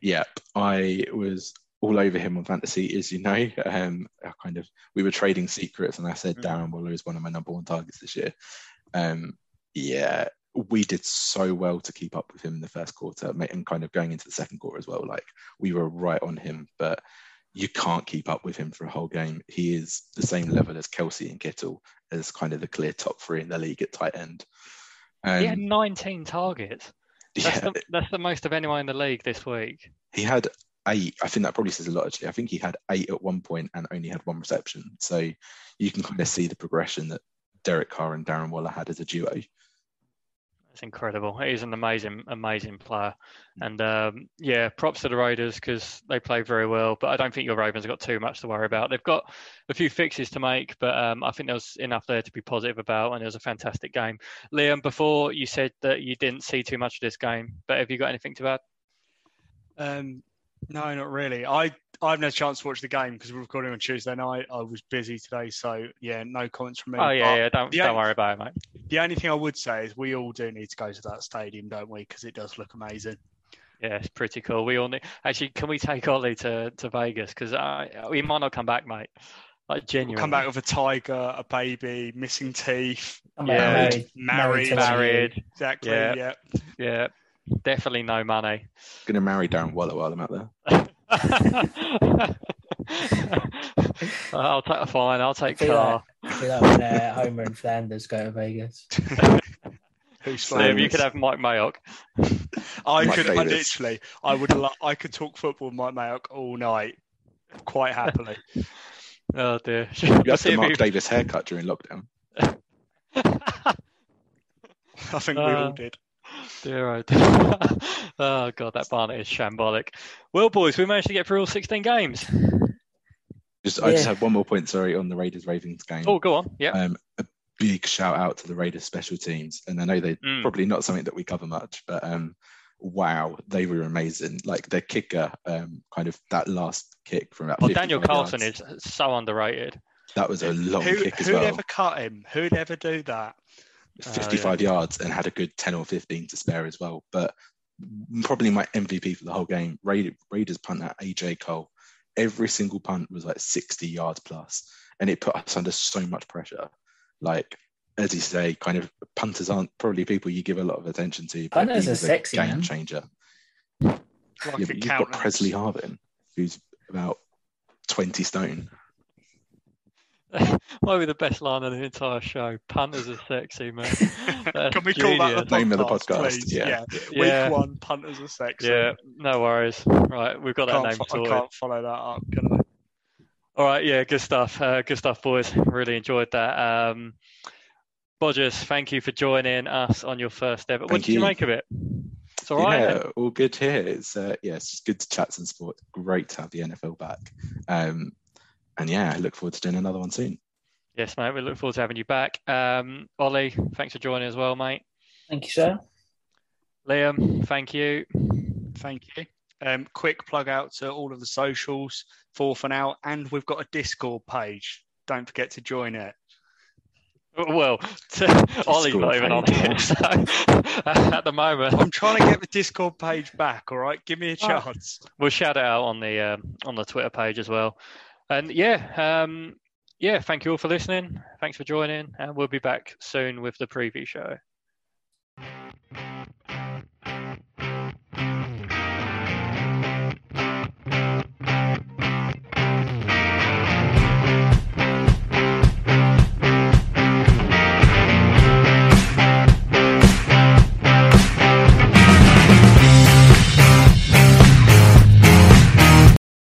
Yeah, I was all over him on fantasy, as you know. Um, I kind of we were trading secrets, and I said Mm. Darren Waller is one of my number one targets this year. Um, yeah, we did so well to keep up with him in the first quarter, and kind of going into the second quarter as well. Like we were right on him, but you can't keep up with him for a whole game. He is the same level as Kelsey and Kittle, as kind of the clear top three in the league at tight end. Um, he had 19 targets. That's, yeah, the, that's the most of anyone in the league this week. he had eight. I think that probably says a lot. Actually, I think he had eight at one point and only had one reception. So you can kind of see the progression that Derek Carr and Darren Waller had as a duo. It's incredible. He's an amazing, amazing player. And um, yeah, props to the Raiders because they play very well. But I don't think your Ravens have got too much to worry about. They've got a few fixes to make, but um, I think there's enough there to be positive about. And it was a fantastic game. Liam, before you said that you didn't see too much of this game, but have you got anything to add? Um, no, not really. I I haven't had a chance to watch the game because we're recording on Tuesday night. I was busy today, so yeah, no comments from me. Oh yeah, yeah. Don't don't only- worry about it, mate. The only thing I would say is we all do need to go to that stadium, don't we? Because it does look amazing. Yeah, it's pretty cool. We all need. Actually, can we take Ollie to to Vegas? Because we might not come back, mate. Like We'll come back with a tiger, a baby, missing teeth, Yeah. married, married, to one of you. married. exactly. Yeah. Yeah. Yeah, definitely no money. Going to marry Darren Waller while I'm out there. <laughs> I'll take a fine. I'll take I feel car. I feel like when uh, Homer and Flanders go to Vegas. <laughs> Who's So- you could have Mike Mayock. I Mike could I literally, I would, lo- I could talk football with Mike Mayock all night, quite happily. <laughs> Oh dear. You had the <laughs> Mark we- Davis haircut during lockdown. I think we Uh, all did. Dear, oh, dear. <laughs> oh god, that Barnett is shambolic. Well, boys, we managed to get through all 16 games. Just I just had one more point. Sorry, on the Raiders Ravens game. Oh, go on. Yeah. Um, a big shout out to the Raiders special teams, and I know they Mm. probably not something that we cover much, but um, wow, they were amazing. Like their kicker, um, kind of that last kick from about Well, Daniel Carlson yards, is so underrated. that was a long Who, kick as who'd well. ever cut him? Who'd ever do that? Oh, 55 yards and had a good 10 or 15 to spare as well. But probably my MVP for the whole game. Raiders, Raiders punt at AJ Cole. Every single punt was like 60 yards plus, and it put us under so much pressure. Like, as you say, kind of punters aren't probably people you give a lot of attention to. but Punters are a sexy, game man. changer. Like yeah, you've got. Pressley Harvin, who's about 20 stone. <laughs> Might be the best line of the entire show. Punters are sexy, man. <laughs> Can we call that genius. the Name of the podcast, podcast, please? yeah. Yeah. Week one, punters are sexy. Yeah, no worries. Right, we've got that Can't name fo- I can't follow that up, can I? All right, yeah, good stuff. Uh, good stuff, boys. Really enjoyed that. Um, Bodgers, thank you for joining us on your first ever. What did you you. make of it? It's all right. Yeah, all good here. It's uh, yeah, it's just good to chat some sport. Great to have the NFL back. Um, and yeah, I look forward to doing another one soon. Yes, mate. We look forward to having you back. Um, Ollie, thanks for joining as well, mate. Thank you, sir. Liam, thank you. Thank you. Um, quick plug out to all of the socials, for and Out, and we've got a Discord page. Don't forget to join it. Well, <laughs> Ollie's not even on it. So, <laughs> at the moment, I'm trying to get the Discord page back. All right, give me a chance. We'll shout it out on the um, on the Twitter page as well. And yeah, um, yeah. Thank you all for listening. Thanks for joining, and we'll be back soon with the preview show.